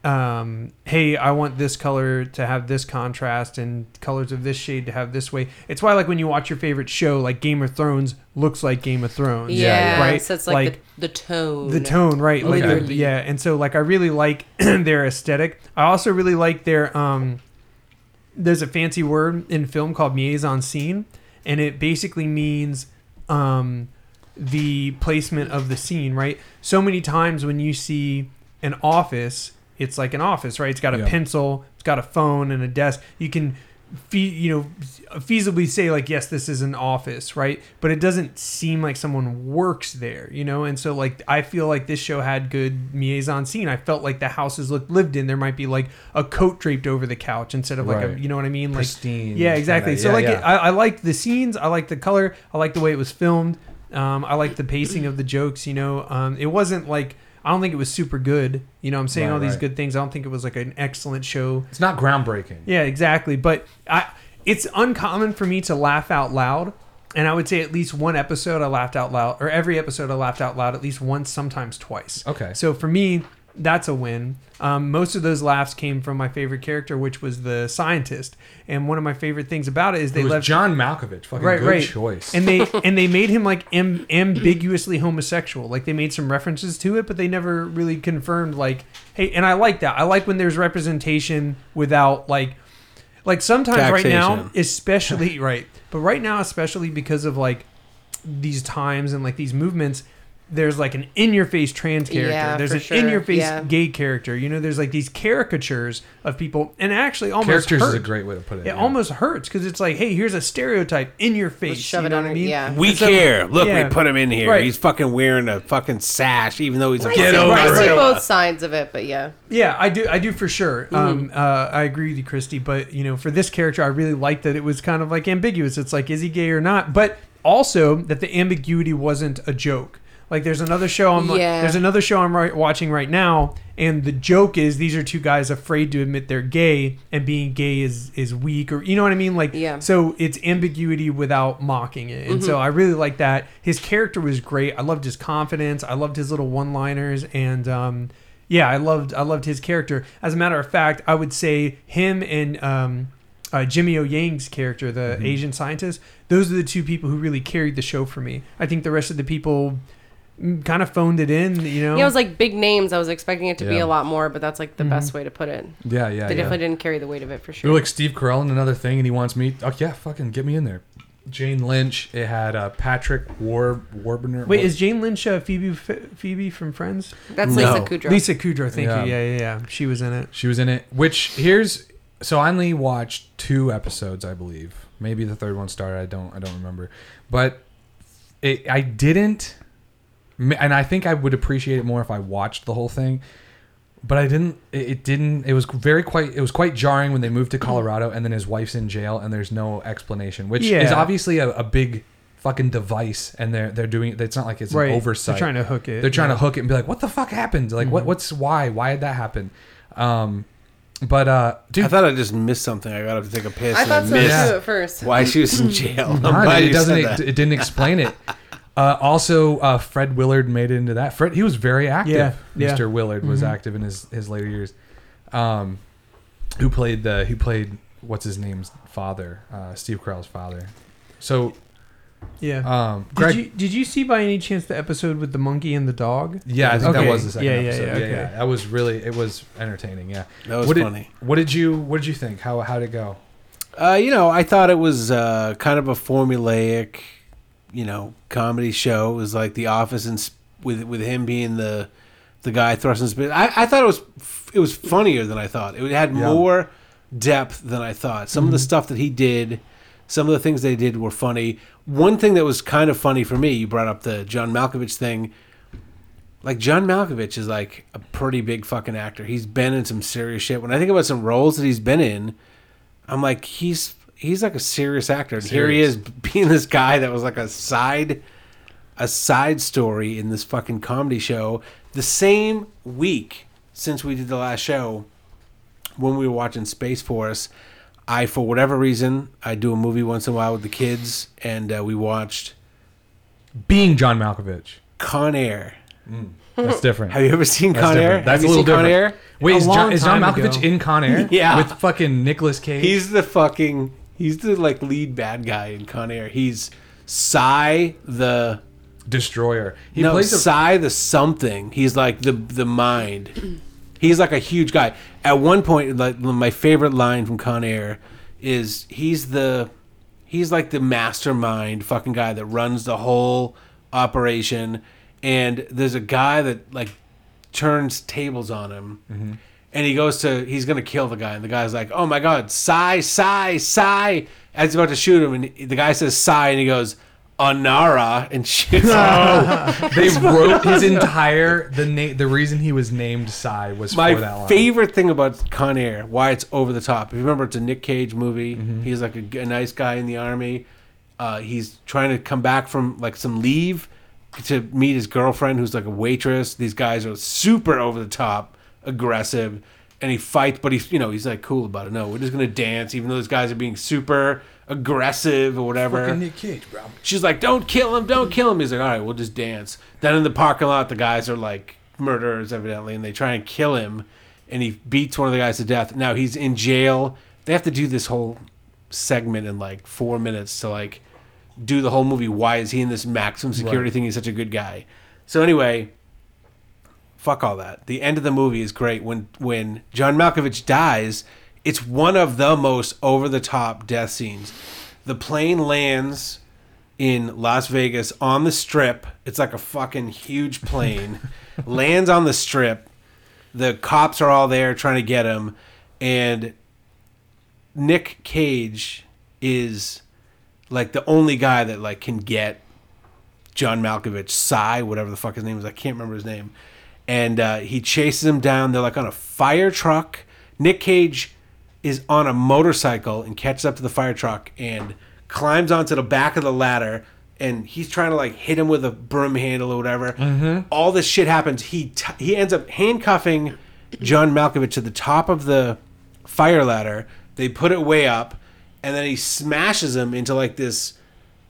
um, hey i want this color to have this contrast and colors of this shade to have this way. It's why like when you watch your favorite show like game of thrones looks like game of thrones. Yeah, yeah. right? So it's like, Like, the, the tone. the tone right like the- yeah and so like i really like their aesthetic. I also really like their um there's a fancy word in film called mise en scene and it basically means um the placement of the scene right? So many times when you see an office it's like an office right? It's got a Yeah. pencil it's got a phone and a desk. You can fe- you know feasibly say like yes this is an office right? But it doesn't seem like someone works there you know? And so like i feel like this show had good mise en scene. I felt like the houses looked lived in. There might be like a coat draped over the couch instead of like a you know what i mean? Like pristine. yeah exactly. kinda- so yeah, like yeah. It, I, I liked the scenes. I liked the color. I liked the way it was filmed. Um, i liked the pacing of the jokes you know? Um, it wasn't like i don't think it was super good you know i'm saying Right, all these right. good things i don't think it was like an excellent show it's not groundbreaking. yeah, exactly. But I, it's uncommon for me to laugh out loud, and I would say at least one episode I laughed out loud, or every episode I laughed out loud at least once, sometimes twice. Okay. So for me, that's a win. Um, most of those laughs came from my favorite character, which was the scientist. And one of my favorite things about it is they it was left John Malkovich. Fucking right, good right. choice. And they and they made him like am, ambiguously homosexual. Like they made some references to it, but they never really confirmed. Like, hey, and I like that. I like when there's representation without like, like sometimes right now, especially right, but right now, especially because of like these times and like these movements. There's like an in-your-face trans character. Yeah, there's for an sure. in-your-face Yeah. gay character. You know, there's like these caricatures of people, and actually almost Characters hurt. is a great way to put it. It yeah. almost hurts because it's like, hey, here's a stereotype in your face. shove you it know on what I mean? yeah. We so- care. Look, yeah. we put him in here. Right. He's fucking wearing a fucking sash, even though he's a I fucking see, over I see both sides of it, but yeah. Yeah, I do. I do for sure. Mm-hmm. Um, uh, I agree with you, Christy. But you know, for this character, I really liked that it was kind of like ambiguous. It's like, is he gay or not? But also that the ambiguity wasn't a joke. Like there's another show I'm Yeah. there's another show I'm right, watching right now, and the joke is these are two guys afraid to admit they're gay, and being gay is is weak, or you know what I mean? Like Yeah. so it's ambiguity without mocking it, and so I really like that. His character was great. I loved his confidence. I loved his little one liners, and um, yeah, I loved I loved his character. As a matter of fact, I would say him and um, uh, Jimmy O Yang's character, the Asian scientist, those are the two people who really carried the show for me. I think the rest of the people kind of phoned it in, you know. Yeah, it was like big names. I was expecting it to be a lot more, but that's like the best way to put it. Yeah, yeah. They yeah. definitely didn't carry the weight of it for They're sure. like Steve Carell in another thing, and he wants me. Oh yeah, fucking get me in there. Jane Lynch. It had uh, Patrick War Warburton. Wait, is Jane Lynch uh, Phoebe Phoebe from Friends? That's No. Lisa Kudrow. Lisa Kudrow, thank Yeah. you. Yeah, yeah, yeah. She was in it. She was in it. Which here's so I only watched two episodes, I believe. Maybe the third one started. I don't. I don't remember. But it, I didn't, and I think I would appreciate it more if I watched the whole thing. But I didn't. It, it didn't. It was very quite. It was quite jarring when they moved to Colorado, and then his wife's in jail, and there's no explanation, which is obviously a, a big fucking device, and they're they're doing. It's not like it's right. an oversight. They're trying to hook it. They're trying yeah. to hook it and be like, "What the fuck happened? Like, Mm-hmm. what? What's why? Why did that happen?" Um, but uh, dude, I thought I just missed something. I got up to take a piss. I and thought so missed too at first. why she was in jail. I'm nah, glad dude, you it doesn't. It, it didn't explain it. Uh, also, uh, Fred Willard made it into that. Fred, he was very active. Yeah, yeah. Mr. Willard was Mhm. active in his his later years. Um, who played the? Who played what's his name's father? Uh, Steve Carell's father. So, Yeah. um, Greg. did you did you see by any chance the episode with the monkey and the dog? yeah, I think Okay. that was the second Yeah, yeah, episode. yeah, Yeah, okay. yeah, That was really. It was entertaining. Yeah. That was what did, funny. What did you What did you think? How How did it go? Uh, you know, I thought it was uh, kind of a formulaic, you know, comedy show. It was like The Office, and with with him being the the guy thrusting his bit. I, I thought it was f- it was funnier than I thought. It had Yeah. more depth than I thought. Some of the mm-hmm. stuff that he did, some of the things they did were funny. One thing that was kind of funny for me, you brought up the John Malkovich thing. Like John Malkovich is like a pretty big fucking actor. He's been in some serious shit. When I think about some roles that he's been in, I'm like, he's he's like a serious actor. And here he is being this guy that was like a side a side story in this fucking comedy show. The same week since we did the last show, when we were watching Space Force, I for whatever reason I do a movie once in a while with the kids, and uh, we watched Being John Malkovich. Con Air. That's different. Have you ever seen That's Con Air? different. That's Have a little seen Con different. Air? Wait, is John, is John Malkovich ago. in Con Air? Yeah. With fucking Nicolas Cage? He's the fucking he's the like lead bad guy in Con Air. He's Psy the Destroyer. He no plays a, Psy the something. He's like the the mind. He's like a huge guy. At one point, like my favorite line from Con Air is he's the he's like the mastermind fucking guy that runs the whole operation. And there's a guy that like turns tables on him. Mm-hmm. And he goes to, he's going to kill the guy. And the guy's like, oh my God, sigh, sigh, sigh. As he's about to shoot him. And the guy says sigh. And he goes, Anara. And shoots him. they wrote his entire the na- the reason he was named Psy was My for that line. favorite thing about Con Air, why it's over the top. If you remember, it's a Nick Cage movie. Mm-hmm. He's like a, a nice guy in the army. Uh, he's trying to come back from like some leave to meet his girlfriend, who's like a waitress. These guys are super over the top, aggressive, and he fights. But he's you know he's like cool about it. No, we're just gonna dance, even though those guys are being super aggressive or whatever. Fucking Nick Cage, bro. She's like, "Don't kill him! Don't kill him!" He's like, "All right, we'll just dance." Then in the parking lot, the guys are like murderers, evidently, and they try and kill him, and he beats one of the guys to death. Now he's in jail. They have to do this whole segment in like four minutes to like do the whole movie. Why is he in this maximum security Right. thing? He's such a good guy. So anyway, fuck all that. The end of the movie is great when when John Malkovich dies. It's one of the most over the top death scenes. The plane lands in Las Vegas on the strip. It's like a fucking huge plane. lands on the strip. The cops are all there trying to get him and Nick Cage is like the only guy that like can get John Malkovich, Psy, whatever the fuck his name is. I can't remember his name. And uh, he chases him down. They're like on a fire truck. Nick Cage is on a motorcycle and catches up to the fire truck and climbs onto the back of the ladder and he's trying to like hit him with a broom handle or whatever. All this shit happens. He t- he ends up handcuffing John Malkovich to the top of the fire ladder. They put it way up, and then he smashes him into like this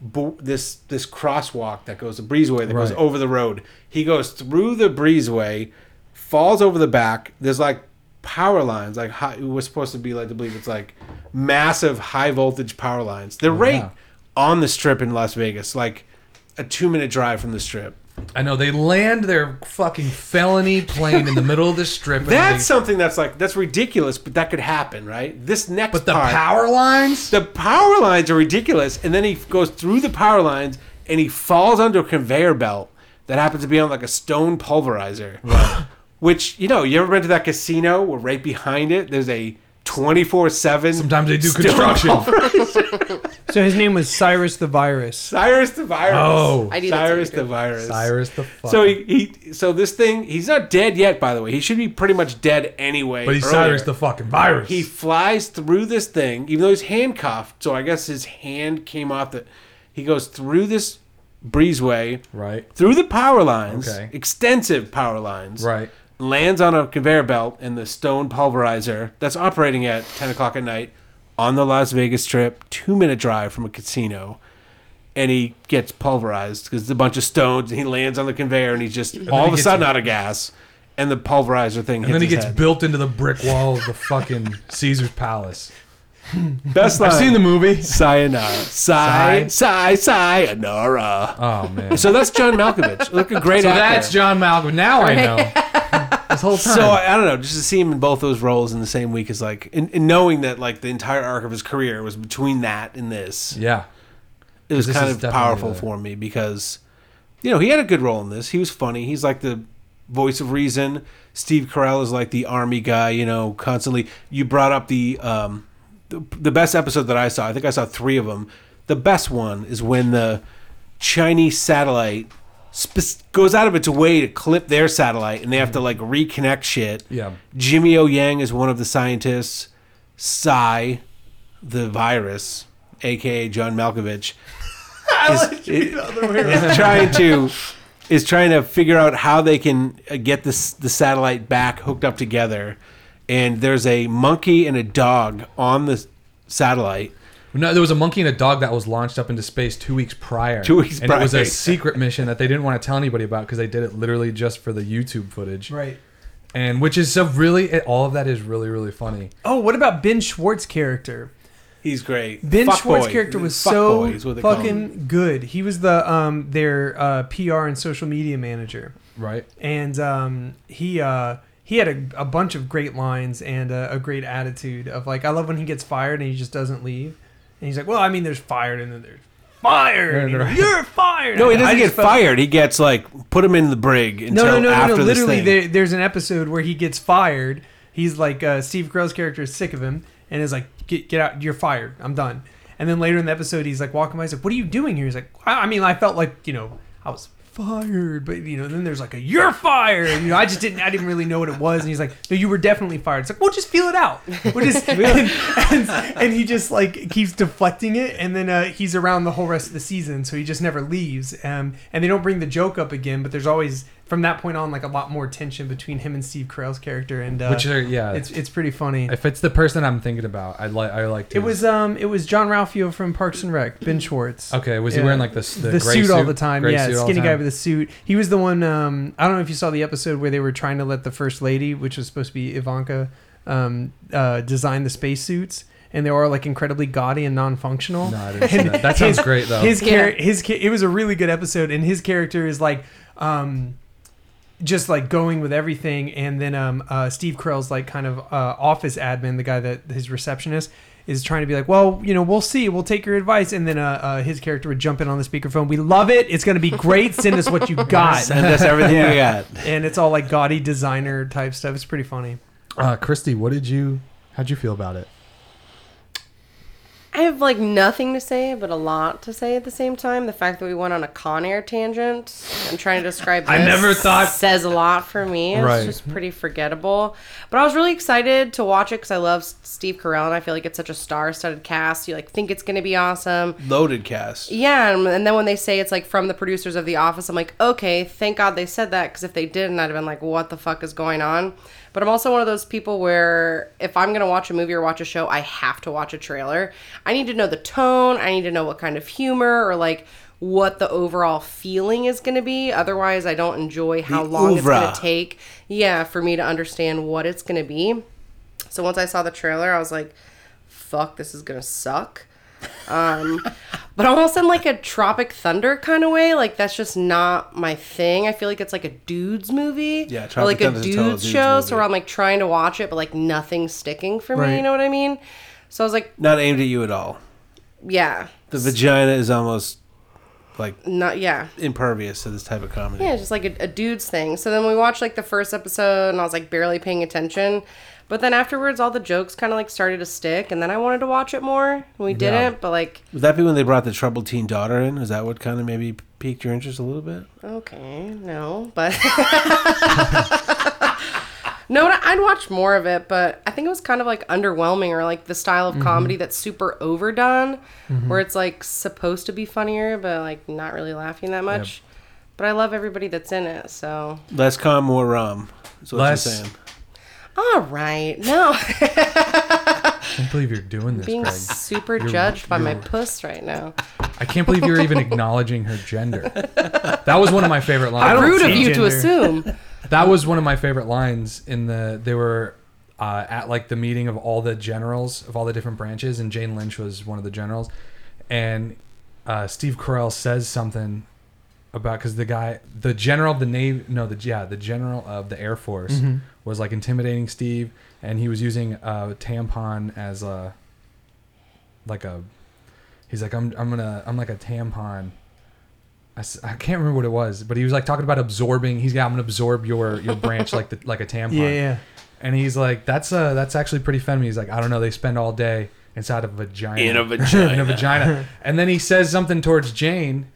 bo- this this crosswalk that goes a breezeway that goes over the road. He goes through the breezeway, falls over the back. There's like power lines, like high, it was supposed to be like to believe it's like massive high voltage power lines. They're oh, right yeah. on the strip in Las Vegas, like a two minute drive from the strip. I know they land their fucking felony plane in the middle of the strip. and That's they- something that's like that's ridiculous, but that could happen, right? This next but the part, power lines. the power lines are ridiculous, and then he goes through the power lines and he falls under a conveyor belt that happens to be on like a stone pulverizer. Which you know, you ever been to that casino where right behind it there's a twenty four seven. Sometimes they do construction. So his name was Cyrus the Virus. Cyrus the virus. Oh. I knew that's what Cyrus you the did. virus. Cyrus the fuck. So he, he so this thing he's not dead yet by the way. He should be pretty much dead anyway. but he's earlier. Cyrus the fucking virus. He flies through this thing, even though he's handcuffed. So I guess his hand came off the. He goes through this breezeway, right. through the power lines, Okay. extensive power lines, Right. lands on a conveyor belt in the stone pulverizer that's operating at 10 o'clock at night on the Las Vegas Strip, two minute drive from a casino. And he gets pulverized because it's a bunch of stones, and he lands on the conveyor, and he's just all he of a sudden out of gas, and the pulverizer thing And hits then he his gets head. built into the brick wall of the fucking Caesar's palace. Best line. I've seen the movie. Sayonara. Say, say, sayonara. Oh man. So that's John Malkovich. Look a great So actor. that's John Malcolm. Now I know. this whole time. So I, I don't know, just to see him in both those roles in the same week is like, and, and knowing that like the entire arc of his career was between that and this, yeah. it was kind of powerful for me because, you know, he had a good role in this. He was funny. He's like the voice of reason. Steve Carell is like the army guy. You know, constantly. You brought up the um, the, the best episode that I saw. I think I saw three of them. The best one is when the Chinese satellite sp- goes out of its way to clip their satellite, and they have to like reconnect shit. Yeah. Jimmy O Yang is one of the scientists. Psy, the virus, aka John Malkovich, is, is trying to is trying to figure out how they can uh, get this the satellite back hooked up together. And there's a monkey and a dog on the satellite. No, there was a monkey and a dog that was launched up into space two weeks prior. Two weeks and it was a secret mission that they didn't want to tell anybody about because they did it literally just for the YouTube footage. Right. And which is so really, it, all of that is really, really funny. Oh, what about Ben Schwartz character? He's great. Ben Fuck Schwartz boy. character was Fuck so boy is what they call him. fucking good. He was the um their uh, PR and social media manager, Right. and um he uh he had a, a bunch of great lines and a, a great attitude of like I love when he gets fired and he just doesn't leave, and he's like, well, I mean, there's fired and then there's fired. You know, Right. You're fired. No, he doesn't get felt- fired. He gets like put him in the brig until No, no, no, no, after no. this Literally, thing. there, there's an episode where he gets fired. He's like, uh, Steve Carell's character is sick of him and is like, get, get out, you're fired. I'm done. And then later in the episode, he's like walking by. He's like, "What are you doing here?" He's like, "I, I mean, I felt like you know, I was fired, but you know, then there's like a you're fired. You know, I just didn't, I didn't really know what it was." And he's like, "No, you were definitely fired." It's like, "Well, just feel it out." We'll just, and, and, and he just like keeps deflecting it, and then uh, he's around the whole rest of the season, so he just never leaves. Um, and they don't bring the joke up again, but there's always from that point on like a lot more tension between him and Steve Carell's character, and uh, Which are, yeah. it's it's pretty funny. if it's the person I'm thinking about, I like, I like to. It was um it was Jean-Ralphio from Parks and Rec, Ben Schwartz. Okay, was he wearing like the, the, The, gray suit, all the time, Gray yeah, suit all skinny guy with a suit. He was the one. Um, I don't know if you saw the episode where they were trying to let the first lady, which was supposed to be Ivanka, um, uh, design the spacesuits, and they were like incredibly gaudy and non-functional. No, I didn't see that. That sounds his- great though. His Yeah. character, his cha- it was a really good episode, and his character is like, um, just like going with everything, and then um, uh, Steve Carell's like kind of uh, office admin, the guy that his receptionist is trying to be like, well, you know, we'll see, we'll take your advice, and then uh, uh, his character would jump in on the speakerphone. We love it. It's going to be great. Send us what you got, Send us everything you got. and it's all like gaudy designer type stuff. It's pretty funny. uh, Christy, what did you? How'd you feel about it? I I have like nothing to say, but a lot to say at the same time. The fact that we went on a Con Air tangent and trying to describe this I never thought- says a lot for me. It's Right. just pretty forgettable. But I was really excited to watch it because I love Steve Carell and I feel like it's such a star-studded cast. You like think it's gonna be awesome. Loaded cast. Yeah, and, and then when they say it's like from the producers of The Office, I'm like, okay, thank God they said that because if they didn't, I'd have been like, what the fuck is going on? But I'm also one of those people where if I'm gonna watch a movie or watch a show, I have to watch a trailer. I need to know the tone. I need to know what kind of humor or like what the overall feeling is gonna be. Otherwise, I don't enjoy how The long it's gonna take. Yeah, for me to understand what it's gonna be. So once I saw the trailer, I was like, fuck, this is gonna suck. Um, but almost in like a Tropic Thunder kind of way. Like that's just not my thing. I feel like it's like a dude's movie. Yeah, or Tropic like a Thunder's a dude's dude's show. movie. So where I'm like trying to watch it, but like nothing's sticking for me. Right. You know what I mean? So I was like, Not aimed at you at all. yeah, The vagina is almost like not yeah. impervious to this type of comedy. Yeah, just like a, a dude's thing. So then we watched like the first episode, and I was like barely paying attention. But then afterwards, all the jokes kind of like started to stick, and then I wanted to watch it more. and We didn't, but like, Would that be when they brought the troubled teen daughter in? Is that what kind of maybe piqued your interest a little bit? okay, no, but no, I'd watch more of it. But I think it was kind of like underwhelming, or like the style of mm-hmm. comedy that's super overdone, mm-hmm. where it's like supposed to be funnier, but like not really laughing that much. But I love everybody that's in it, so Less calm, more rum. That's what Less- you're saying. All right, no. I can't believe you're doing this, being Greg. super judged by my puss right now. I can't believe you're even acknowledging her gender. That was one of my favorite lines. How Rude of see you to assume. That was one of my favorite lines in the they were uh, at like the meeting of all the generals of all the different branches and Jane Lynch was one of the generals and uh, Steve Carell says something about because the guy the general of the navy no the yeah the general of the air force was like intimidating Steve and he was using a tampon as a like a he's like I'm I'm gonna I'm like a tampon I, I can't remember what it was, but he was like talking about absorbing. He's got I'm gonna absorb your your branch like the like a tampon. Yeah, yeah. And he's like, that's uh that's actually pretty feminine. He's like, I don't know. They spend all day inside a vagina. In a vagina. in a vagina. And then he says something towards Jane,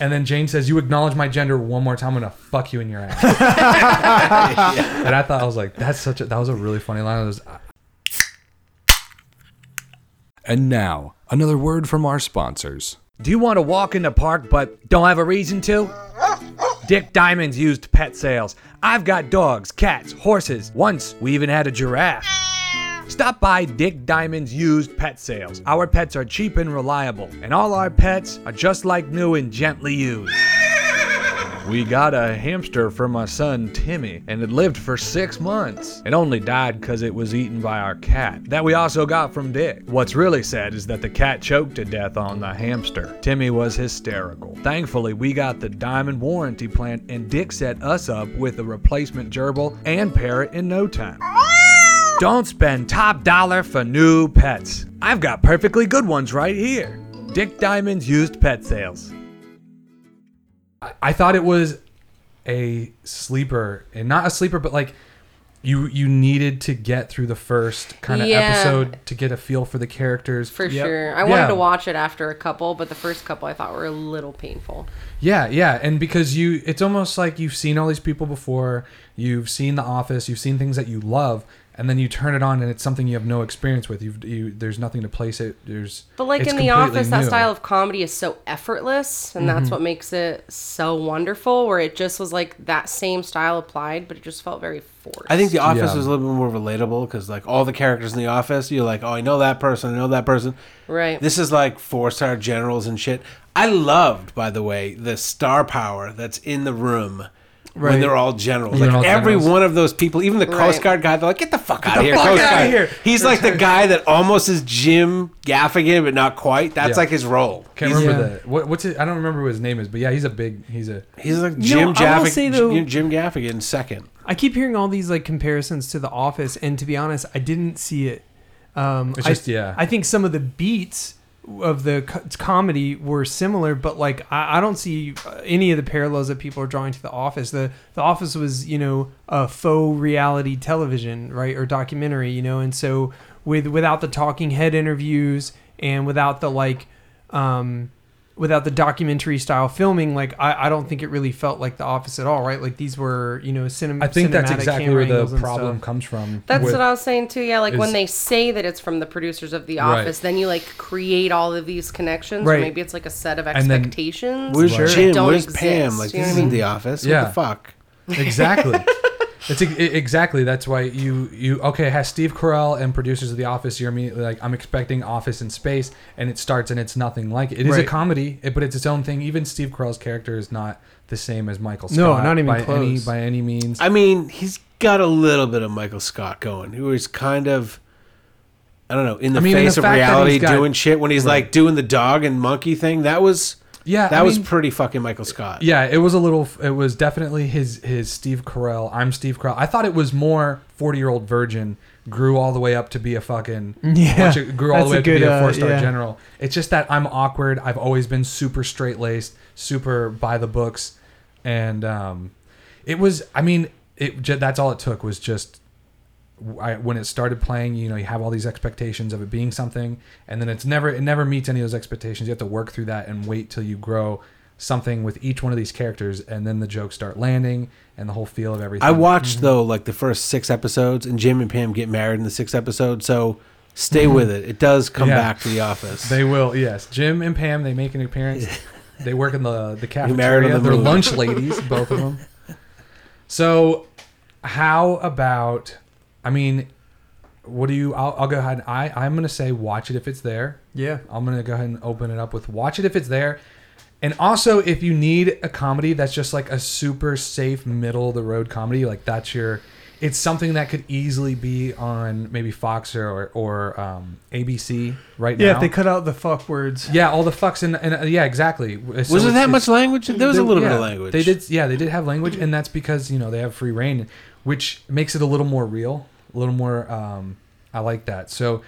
and then Jane says, "You acknowledge my gender one more time, I'm gonna fuck you in your ass." And I thought I was like, that's such a that was a really funny line. It was, And now, another word from our sponsors. Do you want to walk in the park but don't have a reason to? Dick Diamond's used pet sales. I've got dogs, cats, horses. Once we even had a giraffe. Stop by Dick Diamond's used pet sales. Our pets are cheap and reliable, and all our pets are just like new and gently used. We got a hamster for my son Timmy, and it lived for six months. It only died because it was eaten by our cat, that we also got from Dick. What's really sad is that the cat choked to death on the hamster. Timmy was hysterical. Thankfully, we got the diamond warranty plan, and Dick set us up with a replacement gerbil and parrot in no time. Don't spend top dollar for new pets. I've got perfectly good ones right here. Dick Diamond's used pet sales. I, I thought it was a sleeper, and not a sleeper, but like. You, you needed to get through the first kind of Yeah. episode to get a feel for the characters. For Yep. sure. I wanted Yeah. to watch it after a couple, but the first couple I thought were a little painful. Yeah, yeah, and because you, it's almost like you've seen all these people before. You've seen The Office. You've seen things that you love, and then you turn it on, and it's something you have no experience with. You've, you, there's nothing to place it. There's, But like in The completely Office, that style of comedy is so effortless, and Mm-hmm. that's what makes it so wonderful. Where it just was like that same style applied, but it just felt very forced. I think The Office Yeah. is a little bit more relatable because, like, all the characters in The Office, you're like, oh, I know that person, I know that person. right. This is like four star generals and shit. I loved, by the way, the star power that's in the room. When Right. they're all generals, They're like all every generals. one of those people, even the Right. Coast Guard guy, they're like, "Get the fuck out of here, fuck Coast outta Guard!" here. He's like the guy that almost is Jim Gaffigan, but not quite. That's Yeah. like his role. Can't He's, remember Yeah. the what, what's it? I don't remember what his name is, but yeah, he's a big. He's a he's like You Jim know, I will Gaffigan. say, though- Jim Gaffigan second. I keep hearing all these like comparisons to The Office, and to be honest, I didn't see it. Um, It's I- just- yeah. I think some of the beats of the co- comedy were similar, but like I, I don't see uh, any of the parallels that people are drawing to The Office. The The Office was you know a faux reality television, right, or documentary, you know, and so with without the talking head interviews and without the like, um, without the documentary style filming, like I, I don't think it really felt like The Office at all, right? Like these were you know cinema. I think that's exactly where the problem stuff. comes from. That's with- what I was saying too. Yeah, like when they say that it's from the producers of The Right. Office, then you like create all of these connections. Right. Or maybe it's like a set of And then- expectations. Where's that Jim? don't Where's exist, Pam? Like you know this isn't the office. Yeah. What the fuck? exactly. It's e- exactly that's why you you okay it has Steve Carell and producers of The Office. You're immediately like I'm expecting Office in space, and it starts and it's nothing like it. It is a comedy, but it's its own thing. Even Steve Carell's character is not the same as Michael Scott. No, not even by any close. by any means. I mean, he's got a little bit of Michael Scott going, who is kind of, I don't know, in the I mean, and face the of reality, got- doing shit when he's Right. like doing the dog and monkey thing. That was yeah, that I was mean, pretty fucking Michael Scott. Yeah, it was a little. It was definitely his his Steve Carell. I'm Steve Carell. I thought it was more 40 year old virgin grew all the way up to be a fucking Yeah, of- grew all the way up to be a uh, four star yeah. general. It's just that I'm awkward. I've always been super straight laced, super by the books, and um, it was. I mean, it. That's all it took was just. I, when it started playing, you know, you have all these expectations of it being something, and then it's never it never meets any of those expectations. You have to work through that and wait till you grow something with each one of these characters, and then the jokes start landing and the whole feel of everything. I watched mm-hmm. though like the first six episodes, and Jim and Pam get married in the sixth episode. So stay mm-hmm. with it. It does come Yeah. back to the office. They will, yes. Jim and Pam, they make an appearance. they work in the the cafeteria. the They're moon. lunch ladies, both of them. So, how about? I mean, what do you? I'll, I'll go ahead. And I I'm gonna say watch it if it's there. Yeah. I'm gonna go ahead and open it up with watch it if it's there. And also, if you need a comedy that's just like a super safe middle of the road comedy, like that's your, it's something that could easily be on maybe Fox or or um, ABC right now. Yeah, now. if they cut out the fuck words. Yeah, all the fucks and, and uh, yeah, exactly. was there that much language? There was a little bit of language. They did, yeah, they did have language, and that's because you know they have free reign, which makes it a little more real, a little more. Um, I like that. So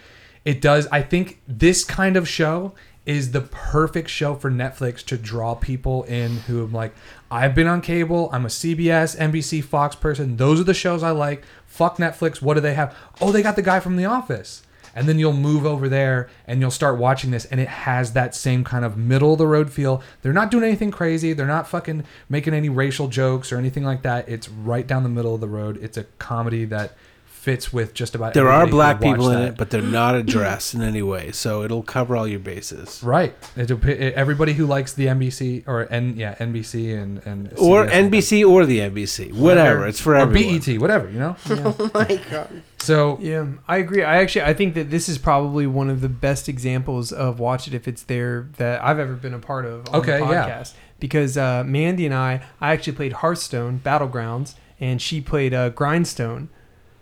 it does. I think this kind of show is the perfect show for Netflix to draw people in who am like, I've been on cable. I'm a CBS, NBC, Fox person. Those are the shows I like. Fuck Netflix. What do they have? Oh, they got the guy from The Office and then you'll move over there and you'll start watching this and it has that same kind of middle of the road feel they're not doing anything crazy they're not fucking making any racial jokes or anything like that it's right down the middle of the road it's a comedy that fits with just about There are everybody who black people in that. it, but they're not addressed in any way. So it'll cover all your bases. right It'll pi- everybody who likes the NBC or N yeah NBC and and Or CBS NBC or the NBC. Whatever. It's for or everyone. BET whatever you know Oh my god. so Yeah, I agree. I actually I think that this is probably one of the best examples of watch it if it's there that I've ever been a part of on Okay, the yeah. podcast. Because uh, Mandy and I, I actually played Hearthstone Battlegrounds, and she played uh, Grindstone,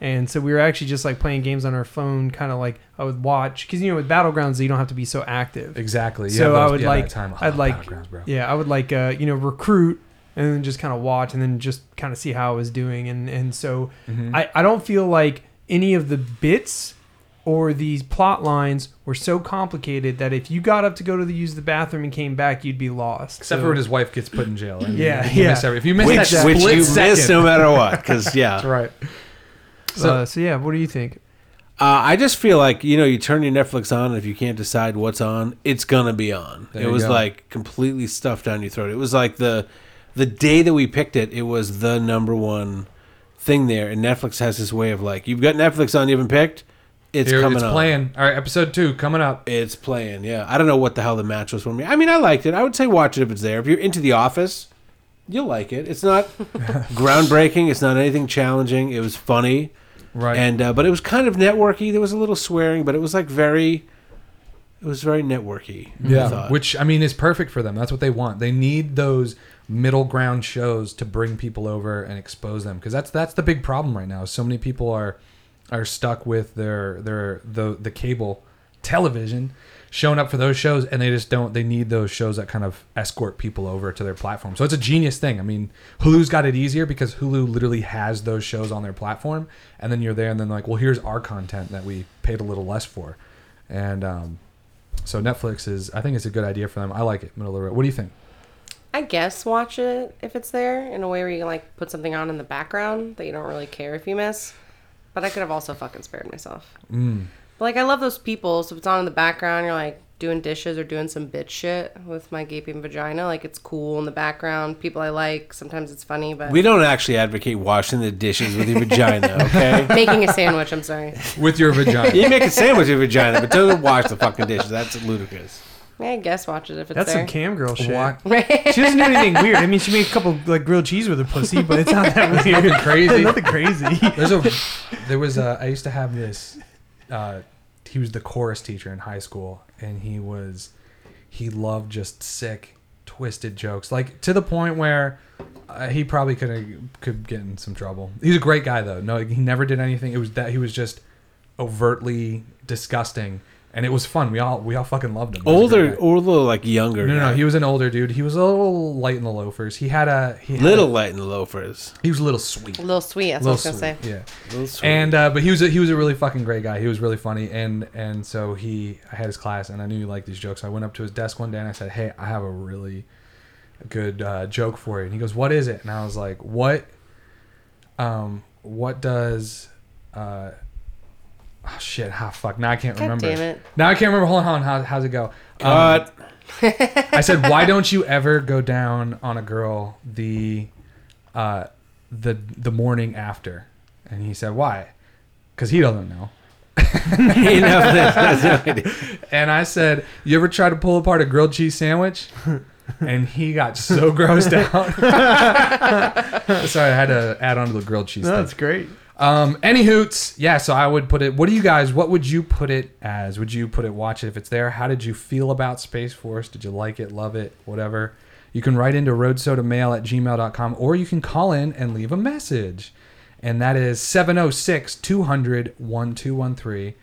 and so we were actually just like playing games on our phone, kind of like I would watch because you know with Battlegrounds you don't have to be so active. exactly So yeah, I would yeah, like- time. I I'd like- bro. Yeah, I would like uh, you know recruit and then just kind of watch and then just kind of see how I was doing and and so Mhm. I, I don't feel like any of the bits or these plot lines were so complicated that if you got up to go to the use the bathroom and came back, you'd be lost. Except So- for when his wife gets put in jail. And Yeah, you, you yeah. Miss every, if you miss Which, that which split you second, miss no matter what. Because, yeah. That's right. So, uh, so yeah, what do you think? Uh, I just feel like you know you turn your Netflix on and if you can't decide what's on, it's gonna be on. There it was go. like completely stuffed down your throat. It was like the the day that we picked it, it was the number one thing there. And Netflix has this way of like you've got Netflix on, you haven't picked, it's Here, coming it's on. playing. All right, episode two coming up. It's playing. Yeah, I don't know what the hell the match was for me. I mean, I liked it. I would say watch it if it's there. If you're into The Office, you'll like it. It's not groundbreaking. It's not anything challenging. It was funny. Right. and uh, but it was kind of networky. There was a little swearing, but it was like very, it was very networky. Yeah, thought. which I mean is perfect for them. That's what they want. They need those middle ground shows to bring people over and expose them because that's that's the big problem right now. So many people are are stuck with their their the the cable television showing up for those shows and they just don't they need those shows that kind of escort people over to their platform so it's a genius thing i mean hulu's got it easier because hulu literally has those shows on their platform and then you're there and then like well here's our content that we paid a little less for and um, so netflix is i think it's a good idea for them i like it middle of the road what do you think I guess watch it if it's there in a way where you can like put something on in the background that you don't really care if you miss. But I could have also fucking spared myself. mm. But, like I love those people. So if it's on in the background, you're like doing dishes or doing some bitch shit with my gaping vagina. Like it's cool in the background. People I like. Sometimes it's funny, but We don't actually advocate washing the dishes with your vagina, okay? making a sandwich. I'm sorry. with your vagina. You make a sandwich with your vagina, but don't wash the fucking dishes. That's ludicrous. I guess watch it if it's That's there. some cam girl shit. What? She doesn't do anything weird. I mean, she made a couple like grilled cheese with her pussy, but it's not that weird. Nothing crazy. Nothing crazy. There's a there was a I used to have this uh he was the chorus teacher in high school and he was he loved just sick twisted jokes like to the point where uh, he probably could could get in some trouble. He's a great guy though. No, he never did anything. It was that he was just overtly disgusting and it was fun. We all we all fucking loved him. He was a great Older, guy. or a little like younger. No, no, no, he was an older dude. He was a little light in the loafers. He had a he had little a- light in the loafers. he was a little sweet. A little sweet. That's little what I was gonna say. Yeah. Little sweet. And uh, but he was a, he was a really fucking great guy. He was really funny, and and so he I had his class, and I knew he liked these jokes. I went up to his desk one day and I said, "Hey, I have a really good uh, joke for you." And he goes, "What is it?" And I was like, "What? Um, what does? Uh, oh shit! Ah, fuck! Now I can't God remember. damn it. Now I can't remember. Hold on. hold on. How, how's it go? Cut. I said, "Why don't you ever go down on a girl the uh, the the morning after?" And he said, "Why?" Because he doesn't know. He knows this. That's no idea. And I said, "You ever try to pull apart a grilled cheese sandwich?" And he got so grossed out. Sorry, I had to add on to the grilled cheese. No, thing. that's great. Um, any hoots? Yeah, so I would put it. What do you guys? What would you put it as? Would you put it? Watch it if it's there. How did you feel about Space Force? Did you like it? Love it? Whatever. You can write into roadsodamail at gmail.com or you can call in and leave a message. And that is 706 200 1213.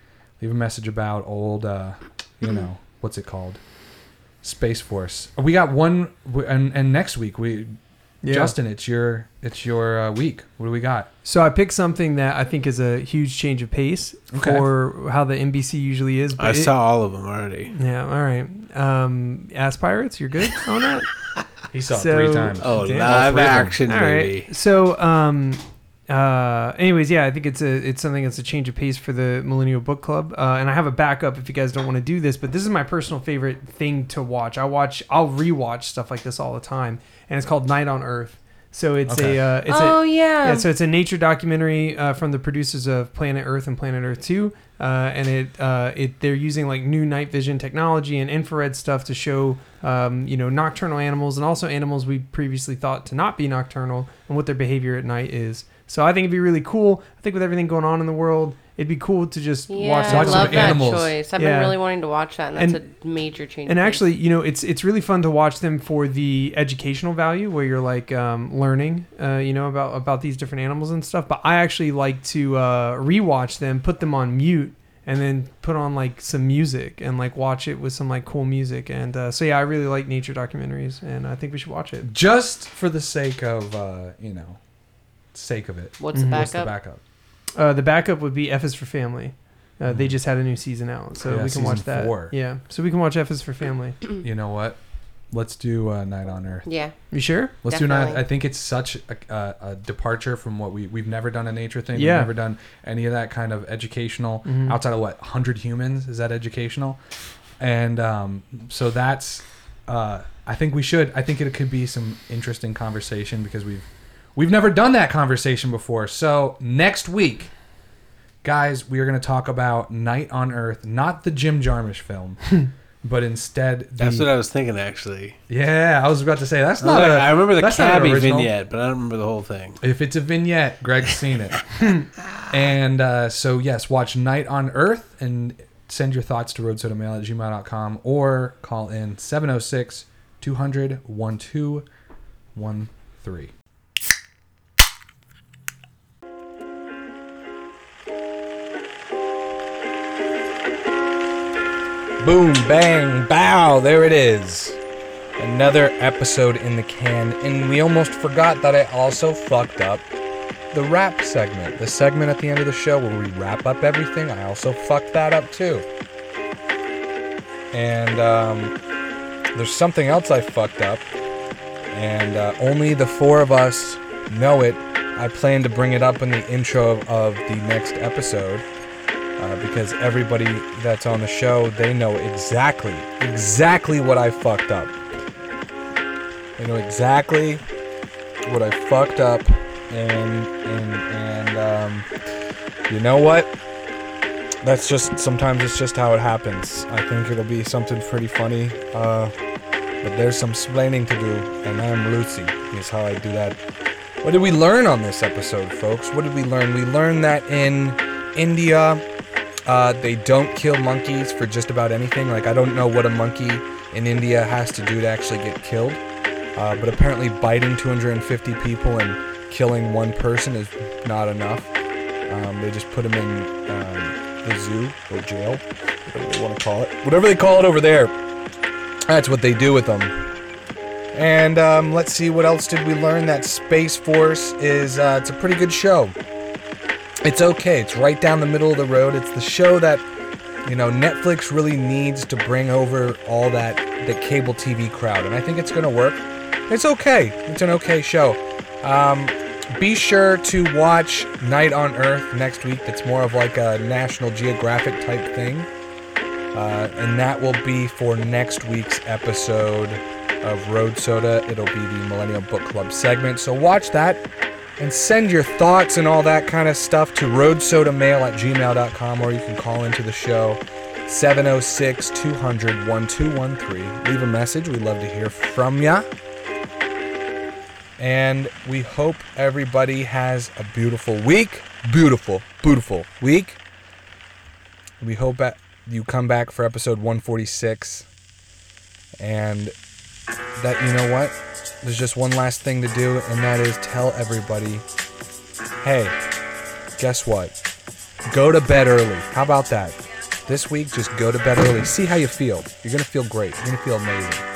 Leave a message about old, uh, you know, what's it called? Space Force. We got one, and, and next week we, Yeah. Justin, it's your it's your uh, week. What do we got? So I picked something that I think is a huge change of pace Okay. for how the MBC usually is. But I it- saw all of them already. Yeah. All right. Um, Ass Pirates, you're good on that. He saw So- it three times. Oh, Damn. live All three of them. action, All baby. right. So, um, uh, anyways, yeah, I think it's a it's something that's a change of pace for the Millennial Book Club, uh, and I have a backup if you guys don't want to do this. But this is my personal favorite thing to watch. I watch, I'll rewatch stuff like this all the time, and it's called Night on Earth. So it's Okay. a uh, it's oh a yeah. yeah, so it's a nature documentary uh, from the producers of Planet Earth and Planet Earth Two, uh, and it uh, it they're using like new night vision technology and infrared stuff to show um, you know nocturnal animals and also animals we previously thought to not be nocturnal and what their behavior at night is. So I think it'd be really cool. I think with everything going on in the world, it'd be cool to just yeah, watch I that. Watch some love that animals. choice. I've Yeah. been really wanting to watch that, and that's And- a major change. And actually, you know, it's it's really fun to watch them for the educational value, where you're like um, learning, uh, you know, about about these different animals and stuff. But I actually like to uh, rewatch them, put them on mute, and then put on like some music and like watch it with some like cool music. And uh, so yeah, I really like nature documentaries, and I think we should watch it. Just for the sake of, uh, you know, sake of it. what's the Mhm. What's backup? the backup? Uh, the backup would be F is for Family. Uh, They just had a new season out, so Mm-hmm. Yeah, we can watch that. four. Yeah, so we can watch F is for Family. You know what? Let's do uh, Night on Earth. Yeah. You sure? Let's do Night. I think it's such a, a, a departure from what we we've never done a nature thing. Yeah. We've never done any of that kind of educational Mhm. outside of what hundred humans is that educational, and um, so that's. Uh, I think we should. I think it could be some interesting conversation because we've we've never done that conversation before. So next week, guys, we are going to talk about Night on Earth, not the Jim Jarmusch film. But instead, the, That's what I was thinking, actually. yeah, I was about to say that's not. like, a- I remember the that's not an cabbie vignette, but I don't remember the whole thing. If it's a vignette, Greg's seen it. and uh, so, yes, watch Night on Earth and send your thoughts to roadsodamail at gmail.com or call in 706 200 1213. Boom, bang, bow. There it is. Another episode in the can. And we almost forgot that I also fucked up the wrap segment. The segment at the end of the show where we wrap up everything. I also fucked that up too. And um, there's something else I fucked up. And uh, only the four of us know it. I plan to bring it up in the intro of, of the next episode. Uh, because everybody that's on the show they know exactly exactly what I fucked up. They know exactly what I fucked up, and and and um, you know what? That's just sometimes it's just how it happens. I think it'll be something pretty funny. Uh, but there's some splaining to do, and I'm Lucy. Is how I do that. What did we learn on this episode, folks? What did we learn? We learned that in India, uh, they don't kill monkeys for just about anything. Like, I don't know what a monkey in India has to do to actually get killed. Uh, but apparently, biting 250 people and killing one person is not enough. Um, they just put them in um, the zoo or jail, whatever they want to call it. Whatever they call it over there. That's what they do with them. And um, let's see, what else did we learn? That Space Force is uh, it's a pretty good show. It's okay. It's right down the middle of the road. It's the show that you know Netflix really needs to bring over all that the cable TV crowd, and I think it's gonna work. It's okay. It's an okay show. Um, be sure to watch Night on Earth next week. That's more of like a National Geographic type thing. Uh, and that will be for next week's episode of Road Soda. It'll be the Millennial Book Club segment. So watch that and send your thoughts and all that kind of stuff to roadsodamail at gmail.com or you can call into the show 706 200 1213. Leave a message. We'd love to hear from ya. And we hope everybody has a beautiful week. Beautiful, beautiful week. We hope that you come back for episode 146 and that you know what there's just one last thing to do and that is tell everybody hey guess what? Go to bed early. How about that? This week just go to bed early. See how you feel. You're gonna feel great. You're gonna feel amazing